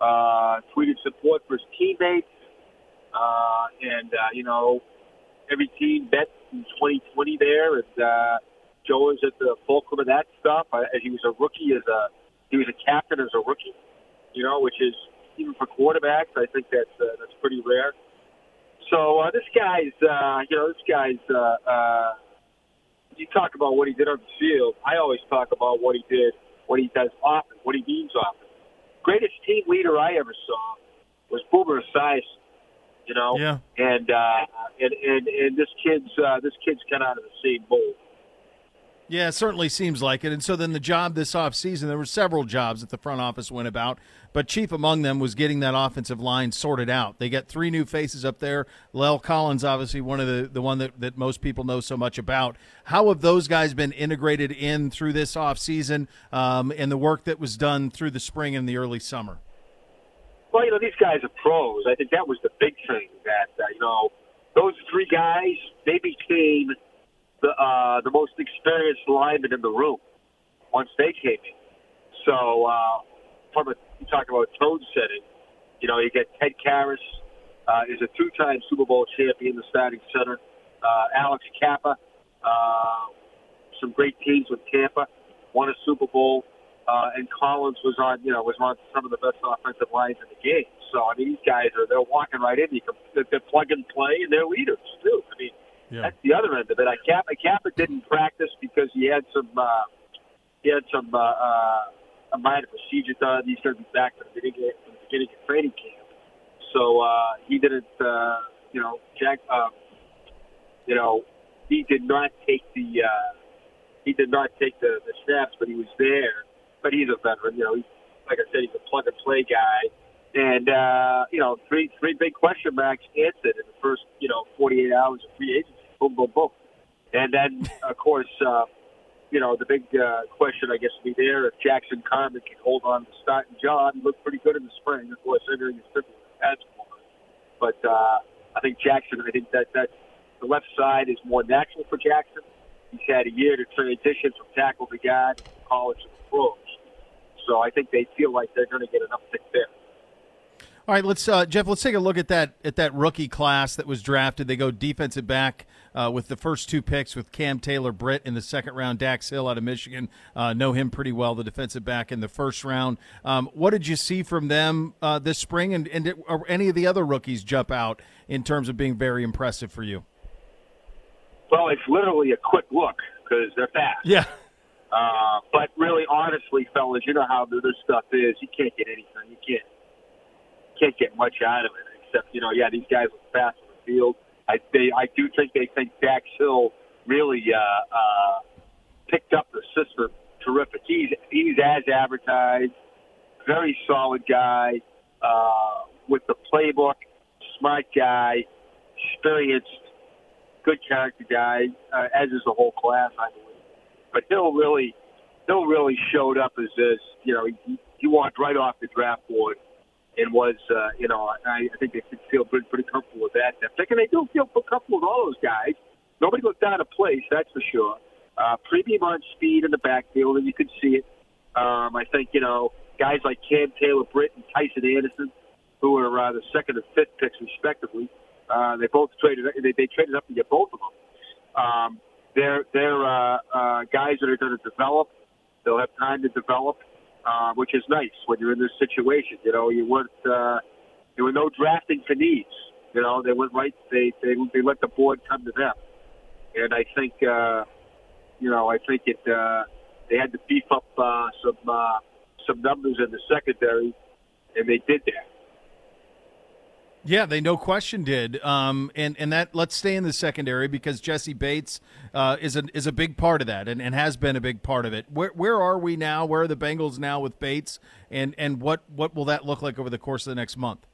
uh, tweeted support for his teammates, uh, and uh, you know every team bet in 2020 there, and uh, Joe was at the fulcrum of that stuff. Uh, he was a rookie as a he was a captain as a rookie, you know, which is even for quarterbacks, I think that's uh, that's pretty rare. So uh, this guy's, uh, you know, this guy's. Uh, uh, you talk about what he did on the field. I always talk about what he did, what he does often, what he means often. Greatest team leader I ever saw was Boomer Esiason. You know, Yeah. and uh, and and and this kid's uh, this kid's kind of out of the same mold. Yeah, it certainly seems like it. And so then the job this offseason, there were several jobs that the front office went about, but chief among them was getting that offensive line sorted out. They got three new faces up there. La'el Collins, obviously, one of the, the one that, that most people know so much about. How have those guys been integrated in through this offseason um, and the work that was done through the spring and the early summer? Well, you know, these guys are pros. I think that was the big thing that uh, you know those three guys they became the uh, the most experienced linemen in the room once they came in. So uh, from a you talk about tone setting, you know, you get Ted Karras, uh, is a two-time Super Bowl champion, the starting center. Uh, Alex Cappa, uh, some great teams with Tampa, won a Super Bowl, uh, and Collins was on, you know, was on some of the best offensive lines in the game. So I mean, these guys are they're walking right in. You can, they're- they're plug and play, and they're leaders too. I mean, that's the other end of it. I Cappa, Cappa didn't practice because he had some uh, he had some uh, uh, a minor procedure done. He's going to be back to the beginning from the beginning of training camp. So uh, he didn't, uh, you know, Jack. Um, you know, he did not take the uh, he did not take the, the snaps, but he was there. But he's a veteran. You know, he's like I said, he's a plug and play guy. And uh, you know, three three big question marks answered in the first you know 48 hours of free agency. Boom, boom, boom. And then of course, uh, you know, the big uh, question I guess would be there if Jackson Carman can hold on to starting job. He looked pretty good in the spring. Of course, entering his fifth that's but uh, I think Jackson. I think that that the left side is more natural for Jackson. He's had a year to transition from tackle to guard, from college to the pros. So I think they feel like they're going to get an uptick there. All right, let's uh, Geoff. Let's take a look at that at that rookie class that was drafted. They go defensive back uh, with the first two picks with Cam Taylor Britt in the second round. Dax Hill out of Michigan, uh, know him pretty well. The defensive back in the first round. Um, what did you see from them uh, this spring, and and did, any of the other rookies jump out in terms of being very impressive for you? Well, it's literally a quick look because they're fast. Yeah. Uh, but really, honestly, fellas, you know how this stuff is. You can't get anything. You can't can't get much out of it except you know, yeah, these guys look fast on the field. I they I do think they think Dax Hill really uh, uh, picked up the system terrific. He's he's as advertised. Very solid guy uh, with the playbook. Smart guy, experienced, good character guy, uh, as is the whole class, I believe. But Hill really, Hill really showed up as this. You know, he, he walked right off the draft board and was, uh, you know, I, I think they could feel pretty, pretty comfortable with that. Pick, and they do feel comfortable with all those guys. Nobody looked out of place, that's for sure. Uh, premium on speed in the backfield, and you could see it. Um, I think you know guys like Cam Taylor Britt and Tycen Anderson, who are uh, the second and fifth picks respectively. Uh, they both traded. They, they traded up to get both of them. Um, they're they're uh, uh, guys that are going to develop. They'll have time to develop, uh, which is nice when you're in this situation. You know, you weren't uh, there were no drafting for needs. You know, they went right. They they they let the board come to them, and I think uh, you know I think it. Uh, they had to beef up uh, some uh, some numbers in the secondary, and they did that. Yeah, they no question did. Um, and and that let's stay in the secondary because Jessie Bates uh, is a is a big part of that and, and has been a big part of it. Where where are we now? Where are the Bengals now with Bates? And and what what will that look like over the course of the next month?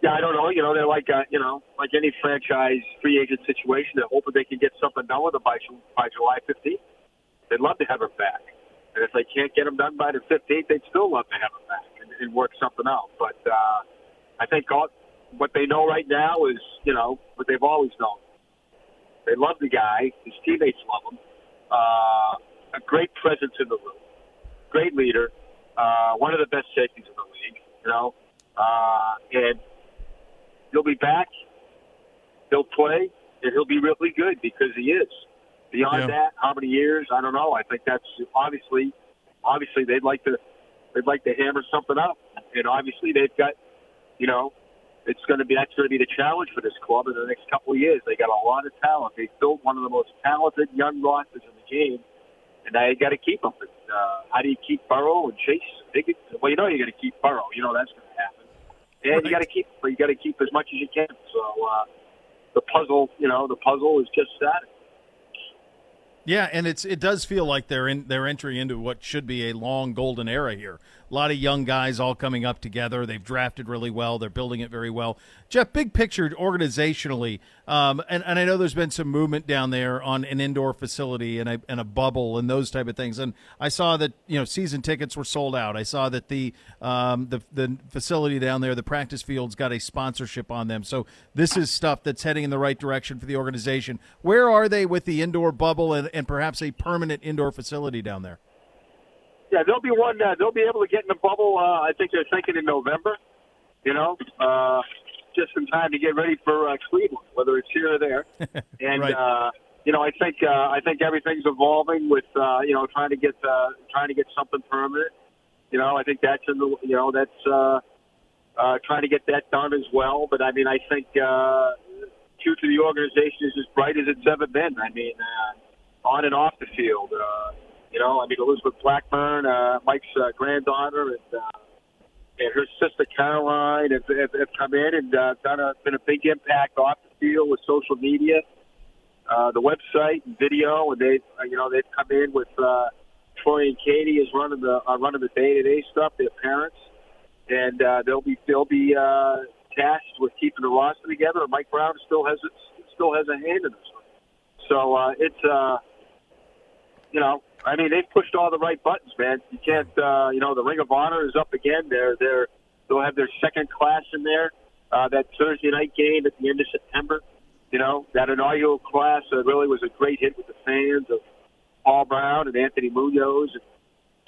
Yeah, I don't know. You know, they're like uh, you know, like any franchise free agent situation. They're hoping they can get something done with them by by July 15th. They'd love to have him back, and if they can't get him done by the 15th, they'd still love to have him back and, and work something out. But uh, I think all, what they know right now is you know what they've always known. They love the guy. His teammates love him. Uh, a great presence in the room. Great leader. Uh, one of the best safeties in the league. You know, uh, and he'll be back. He'll play, and he'll be really good because he is. Beyond Yeah. that, how many years? I don't know. I think that's obviously, obviously they'd like to, they'd like to hammer something up, and obviously they've got, you know, it's going to be that's going to be the challenge for this club in the next couple of years. They got a lot of talent. They built one of the most talented young rosters in the game, and now you got to keep them. And, uh, how do you keep Burrow and Chase? Higgins? Well, you know you're going to keep Burrow. You know that's going to happen, and you got to keep, but you got to keep as much as you can. So uh, the puzzle, you know, the puzzle is just starting. Yeah, and it's it does feel like they're in they're entering into what should be a long golden era here. A lot of young guys all coming up together. They've drafted really well. They're building it very well. Geoff, big picture organizationally, um, and, and I know there's been some movement down there on an indoor facility and a, and a bubble and those type of things. And I saw that you know season tickets were sold out. I saw that the um, the the facility down there, the practice fields, got a sponsorship on them. So this is stuff that's heading in the right direction for the organization. Where are they with the indoor bubble and, and perhaps a permanent indoor facility down there? Yeah, there'll be one. Uh, they'll be able to get in the bubble. Uh, I think they're thinking in November. You know, uh, just in time to get ready for uh, Cleveland, whether it's here or there. (laughs) And Right. uh, you know, I think uh, I think everything's evolving with uh, you know trying to get uh, trying to get something permanent. You know, I think that's in the you know that's uh, uh, trying to get that done as well. But I mean, I think uh, future of the organization is as bright as it's ever been. I mean, uh, on and off the field. Uh, you know, I mean, Elizabeth Blackburn, uh, Mike's uh, granddaughter, and uh, and her sister Caroline have, have, have come in and uh, done a been a big impact off the field with social media, uh, the website, and video, and they uh, you know they've come in with uh, Troy and Katie is running the uh, running the day to day stuff. Their parents, and uh, they'll be they'll be uh, tasked with keeping the roster together. And Mike Brown still has still has a hand in this. So uh, it's uh, you know, I mean, they've pushed all the right buttons, man. You can't, uh, you know, the Ring of Honor is up again. They're they're they'll have their second class in there. Uh, that Thursday night game at the end of September. You know, that inaugural class uh, really was a great hit with the fans of Paul Brown and Anthony Munoz and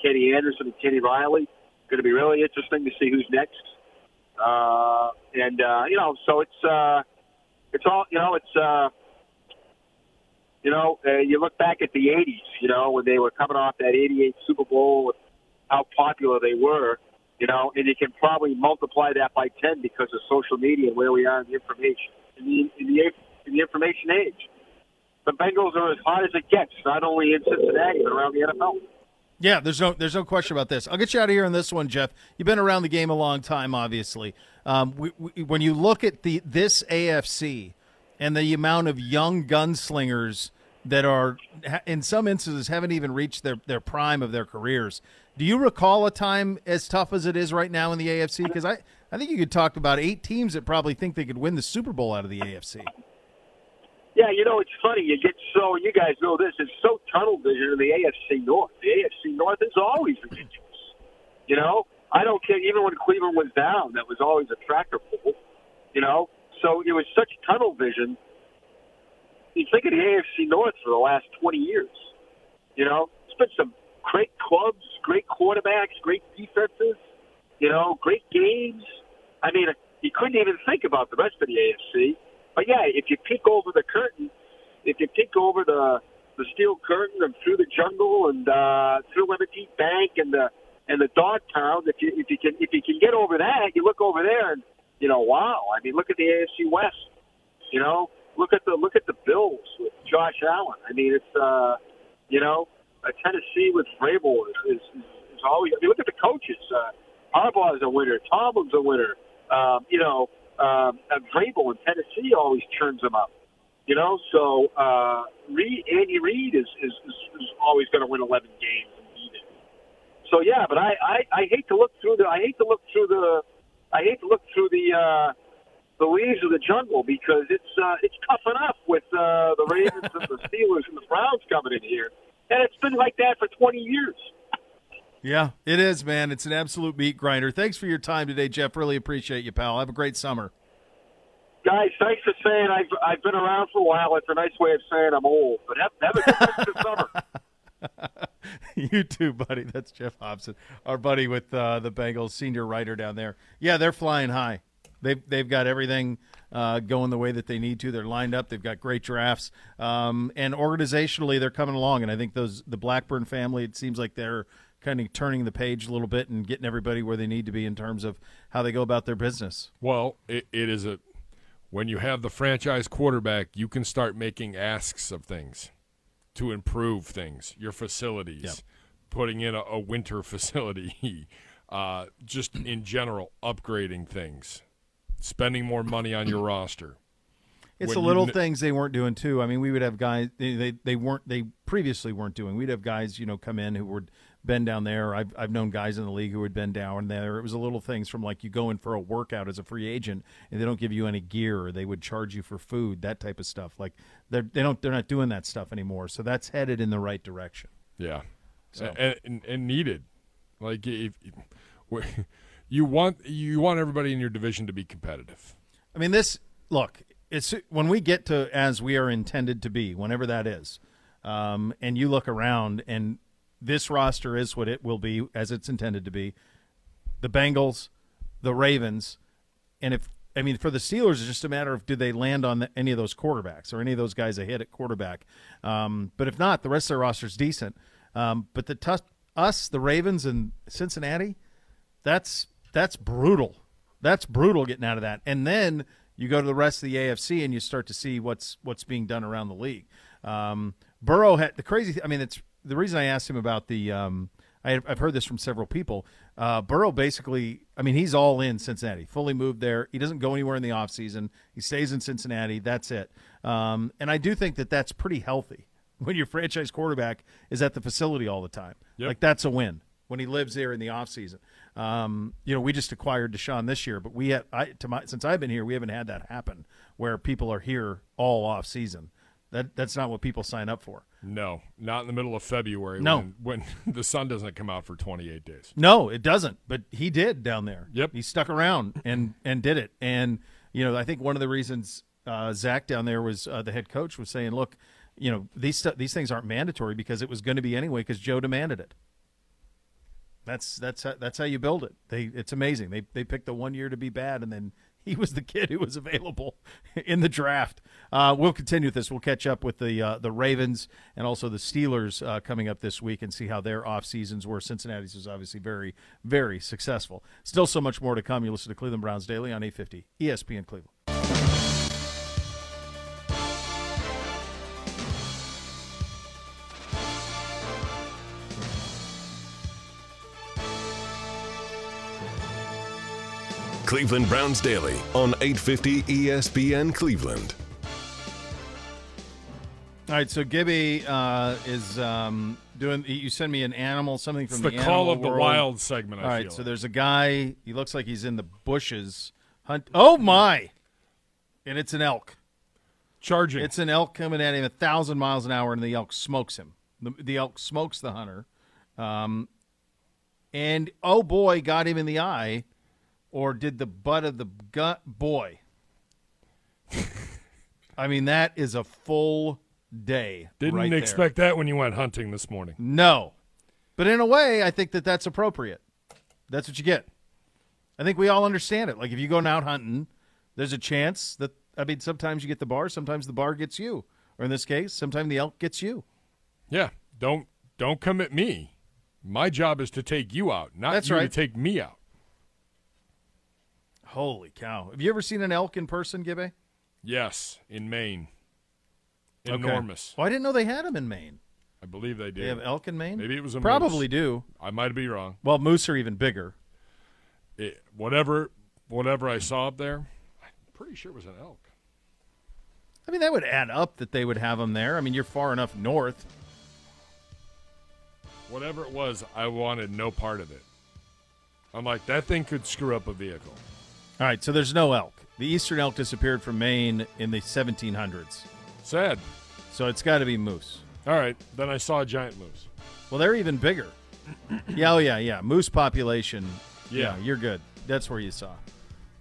Kenny Anderson and Kenny Riley. Going to be really interesting to see who's next. Uh, and uh, you know, so it's uh, it's all you know, it's. Uh, you know, uh, you look back at the 80s, you know, when they were coming off that 88 Super Bowl, how popular they were, you know, and you can probably multiply that by 10 because of social media and where we are in the information, in the, in the, in the information age. The Bengals are as hot as it gets, not only in Cincinnati, but around the NFL. Yeah, there's no there's no question about this. I'll get you out of here on this one, Geoff. You've been around the game a long time, obviously. Um, we, we, when you look at the this AFC and the amount of young gunslingers that are, in some instances, haven't even reached their, their prime of their careers. Do you recall a time as tough as it is right now in the AFC? Because I, I think you could talk about eight teams that probably think they could win the Super Bowl out of the AFC. Yeah, you know, it's funny. You get so, you guys know this, it's so tunnel vision in the AFC North. The AFC North is always ridiculous. You know, I don't care. Even when Cleveland was down, that was always a tractor pull. You know, so it was such tunnel vision. You think of the AFC North for the last 20 years. You know, it's been some great clubs, great quarterbacks, great defenses. You know, great games. I mean, you couldn't even think about the rest of the AFC. But yeah, if you peek over the curtain, if you peek over the the steel curtain and through the jungle and uh, through M&T Bank and the and the dog town, if you if you can if you can get over that, you look over there and you know, wow. I mean, look at the AFC West. You know, look at the look at the Bills with Josh Allen. I mean, it's uh, you know, a Tennessee with Vrabel is, is, is always. I mean, look at the coaches. Uh, Harbaugh is a winner. Tomlin's a winner. Um, you know, um, uh, Vrabel in Tennessee always churns them up. You know, so uh, Reid, Andy Reid is is, is, is always going to win 11 games. So yeah, but I, I I hate to look through the I hate to look through the I hate to look through the uh, the leaves of the jungle because it's uh, it's tough enough with uh, the Ravens and the Steelers and the Browns coming in here, and it's been like that for 20 years. Yeah, it is, man. It's an absolute meat grinder. Thanks for your time today, Geoff. Really appreciate you, pal. Have a great summer. Guys, thanks for saying I've I've been around for a while. It's a nice way of saying I'm old, but have, have a good rest of the summer. (laughs) (laughs) you too, buddy. That's Geoff Hobson, our buddy with uh, the Bengals, senior writer down there. Yeah, they're flying high. They've they've got everything uh, going the way that they need to. They're lined up. They've got great drafts, um, and organizationally, they're coming along. And I think those the Blackburn family. It seems like they're kind of turning the page a little bit and getting everybody where they need to be in terms of how they go about their business. Well, it, it is a when you have the franchise quarterback, you can start making asks of things to improve things, your facilities, Yep. putting in a, a winter (laughs) facility, uh, just in general, upgrading things, spending more money on your roster. It's When the little kn- things they weren't doing too. I mean, we would have guys they, they they weren't they previously weren't doing. We'd have guys you know come in who would been down there. I've I've known guys in the league who had been down there. It was a little things from like you go in for a workout as a free agent and they don't give you any gear or they would charge you for food, that type of stuff. Like they're they don't they're not doing that stuff anymore. So that's headed in the right direction. Yeah, So- and, and and needed. Like if, if (laughs) you want you want everybody in your division to be competitive. I mean, this look. It's when we get to as we are intended to be, whenever that is, um, and you look around, and this roster is what it will be as it's intended to be. The Bengals, the Ravens, and if I mean for the Steelers, it's just a matter of do they land on the, any of those quarterbacks or any of those guys hit at quarterback. Um, but if not, the rest of their roster is decent. Um, but the tus us, the Ravens, and Cincinnati, that's that's brutal. That's brutal getting out of that. And then you go to the rest of the AFC and you start to see what's what's being done around the league. Um, Burrow had the crazy. I mean, it's the reason I asked him about the. Um, I, I've heard this from several people. Uh, Burrow basically, I mean, he's all in Cincinnati, fully moved there. He doesn't go anywhere in the offseason. He stays in Cincinnati. That's it. Um, and I do think that that's pretty healthy (laughs) when your franchise quarterback is at the facility all the time. Yep. Like that's a win when he lives there in the offseason. Um, you know, we just acquired Deshaun this year, but we had I to my since I've been here, we haven't had that happen where people are here all off season. That that's not what people sign up for. No, not in the middle of February. No. when, when (laughs) the sun doesn't come out for 28 days. No, it doesn't. But he did down there. Yep. He stuck around and and did it. And you know, I think one of the reasons uh, Zac down there was uh, the head coach was saying, look, you know, these stu- these things aren't mandatory because it was going to be anyway because Joe demanded it. That's that's how, that's how you build it. They it's amazing. They they picked the one year to be bad, and then he was the kid who was available in the draft. Uh, we'll continue with this. We'll catch up with the uh, the Ravens and also the Steelers uh, coming up this week and see how their off seasons were. Cincinnati's was obviously very very successful. Still so much more to come. You listen to Cleveland Browns Daily on 850 ESPN Cleveland. Cleveland Browns Daily on 850 ESPN Cleveland. All right, so Gibby uh, is um, doing. You send me an animal, something from It's the Call animal of the. Wild segment, I All right, feel so like. there's a guy. He looks like he's in the bushes. Hunt. Oh my! And it's an elk. Charging. It's an elk coming at him a thousand miles an hour, and the elk smokes him. The, the elk smokes the hunter, um, and oh boy, got him in the eye, or did the butt of the gut boy? I mean, that is a full day. Didn't right expect that when you went hunting this morning. No. But in a way, I think that that's appropriate. That's what you get. I think we all understand it. Like if you go out hunting, there's a chance that I mean sometimes you get the bar, sometimes the bar gets you. Or in this case, sometimes the elk gets you. Yeah, don't don't come at me. My job is to take you out, not That's you right. to take me out. Holy cow. Have you ever seen an elk in person, Gibby? Yes, in Maine. Okay. Enormous. Well, I didn't know they had them in Maine. I believe they do. They have elk in Maine. Maybe it was a probably moose. do. I might be wrong. Well, moose are even bigger. It, whatever, whatever I saw up there, I'm pretty sure it was an elk. I mean, that would add up that they would have them there. I mean, you're far enough north. Whatever it was, I wanted no part of it. I'm like, that thing could screw up a vehicle. All right, so there's no elk. The eastern elk disappeared from Maine in the 1700s. Sad. So it's got to be moose. All right, then I saw a giant moose. Well, they're even bigger. (clears throat) yeah, oh yeah, yeah. Moose population. Yeah. you're good. That's where you saw.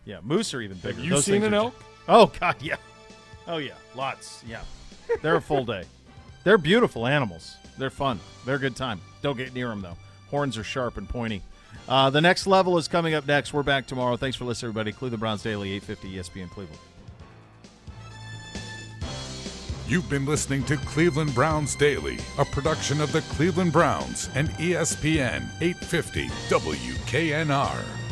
Yeah, moose are even bigger. Have you Those seen an elk? Oh God, yeah. Oh yeah, lots. Yeah, they're a full day. They're beautiful animals. They're fun. They're a good time. Don't get near them though. Horns are sharp and pointy. Uh, the next level is coming up next. We're back tomorrow. Thanks for listening, everybody. Cleveland Browns Daily, 850 ESPN Cleveland. You've been listening to Cleveland Browns Daily, a production of the Cleveland Browns and ESPN 850 WKNR.